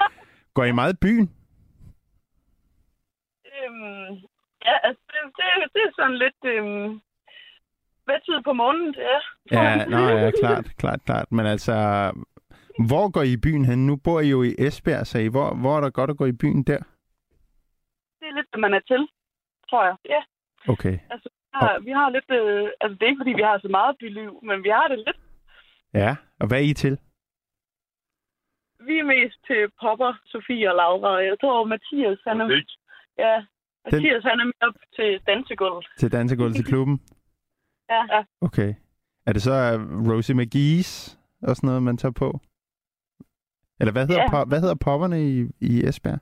går I meget i byen? øhm, ja, altså, det, det, det er sådan lidt... Øhm, hvad tid på måneden det er? Ja, nå, ja, klart, klart, klart. Men altså, hvor går I i byen hen? Nu bor I jo i Esbjerg, så I, hvor, hvor er der godt at gå i byen der? Det er lidt, hvad man er til, tror jeg. Ja, Okay, altså, vi har, vi har lidt... Øh, altså, det er ikke, fordi vi har så meget byliv, men vi har det lidt. ja. Og hvad er I til? Vi er mest til Popper, Sofie og Laura. Jeg tror, Mathias, han er... Ja, Mathias, han er med op til dansegulvet. Til dansegulv til klubben? Ja, ja. Okay. Er det så øh, Rosie McGee's og sådan noget, man tager på? Eller hvad hedder, Ja. po- hvad hedder popperne i, i Esbjerg?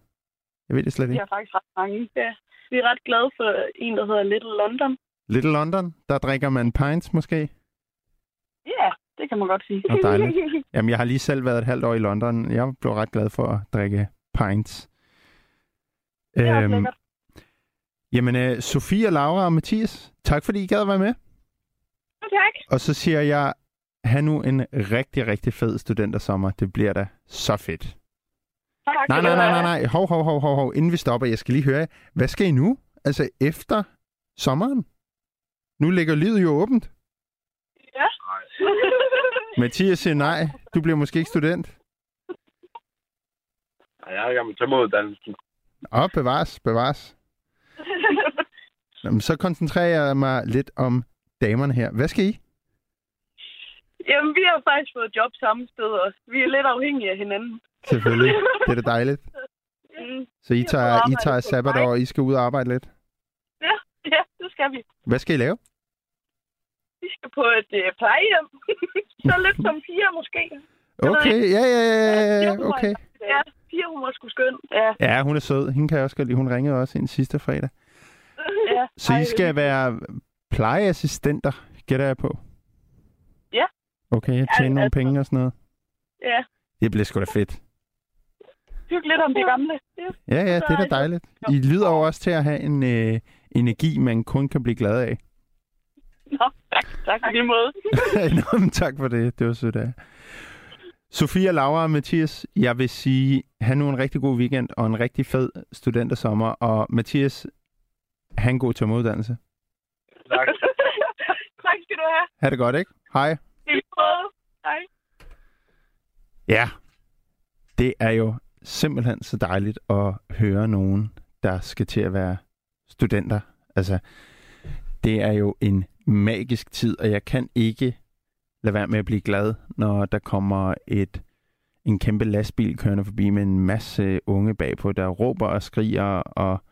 Jeg ved det slet Vi ikke. har faktisk ret mange. Ja. Vi er ret glade for en, der hedder Little London. Little London, der drikker man pints måske? Ja, det kan man godt sige. Nå, dejligt. Jamen, jeg har lige selv været et halvt år i London. Jeg blev ret glad for at drikke pints. det er Øhm, lækkert. jamen, øh, Sofie, Laura og Mathias, tak fordi I gad at være med. Tak. Og så siger jeg, have nu en rigtig, rigtig fed studentersommer. Det bliver da så fedt. Tak Nej, nej, nej, nej, nej. Hov, hov, hov, hov, hov. Inden vi stopper, jeg skal lige høre, hvad skal I nu? Altså efter sommeren? Nu ligger livet jo åbent. Ja. Mathias siger nej. Du bliver måske ikke student. Nej, jeg er i gang med tømmeruddannelsen. Åh, bevares, bevares. Jamen, så koncentrerer jeg mig lidt om damerne her. Hvad skal I? Jamen, vi har faktisk fået job samme sted også. Vi er lidt afhængige af hinanden. Selvfølgelig. Det er da dejligt. Mm. Så I tager, I tager på sabbatår, og I skal ud og arbejde lidt. Ja, ja, det skal vi. Hvad skal I lave? Vi skal på et øh, plejehjem. Så lidt som fire måske. Okay, ja, ja, ja, ja, okay. Ja, fire hun var sgu skøn. Ja, Ja, hun er sød. Hende kan jeg også godt lide. Hun ringede også ind sidste fredag. ja. Så I skal være plejeassistenter, gætter jeg på? Okay, jeg tjener Ja, nogle altså- penge og sådan noget. Ja, Det bliver sgu da fedt. hygge lidt om det gamle. Ja. Ja, ja, det er da dejligt. I lyder jo også til at have en øh, energi, man kun kan blive glad af. Nå, tak. Tak for lige måde. Nå, men tak for det. Det var sødt af. Sofia, Laura og Mathias, jeg vil sige, have nu en rigtig god weekend og en rigtig fed studentersommer. Og Mathias, have en god tømmeruddannelse. Tak. tak skal du have. Ha' det godt, ikke? Hej. I måde. Hej. Ja, det er jo simpelthen så dejligt at høre nogen, der skal til at være studenter. Altså, det er jo en magisk tid, og jeg kan ikke lade være med at blive glad, når der kommer et en kæmpe lastbil kørende forbi med en masse unge bagpå, der råber og skriger og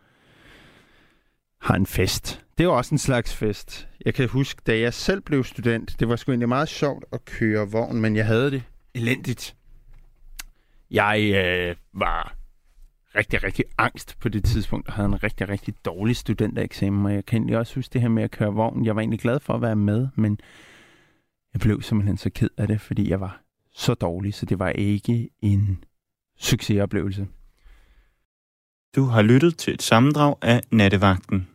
har en fest. Det var også en slags fest. Jeg kan huske, da jeg selv blev student, det var sgu egentlig meget sjovt at køre vogn, men jeg havde det elendigt. Jeg øh, var rigtig, rigtig angst på det tidspunkt, og havde en rigtig, rigtig dårlig studentereksamen, og jeg kan egentlig også huske det her med at køre vogn. Jeg var egentlig glad for at være med, men jeg blev simpelthen så ked af det, fordi jeg var så dårlig, så det var ikke en succesoplevelse. Du har lyttet til et sammendrag af Nattevagten.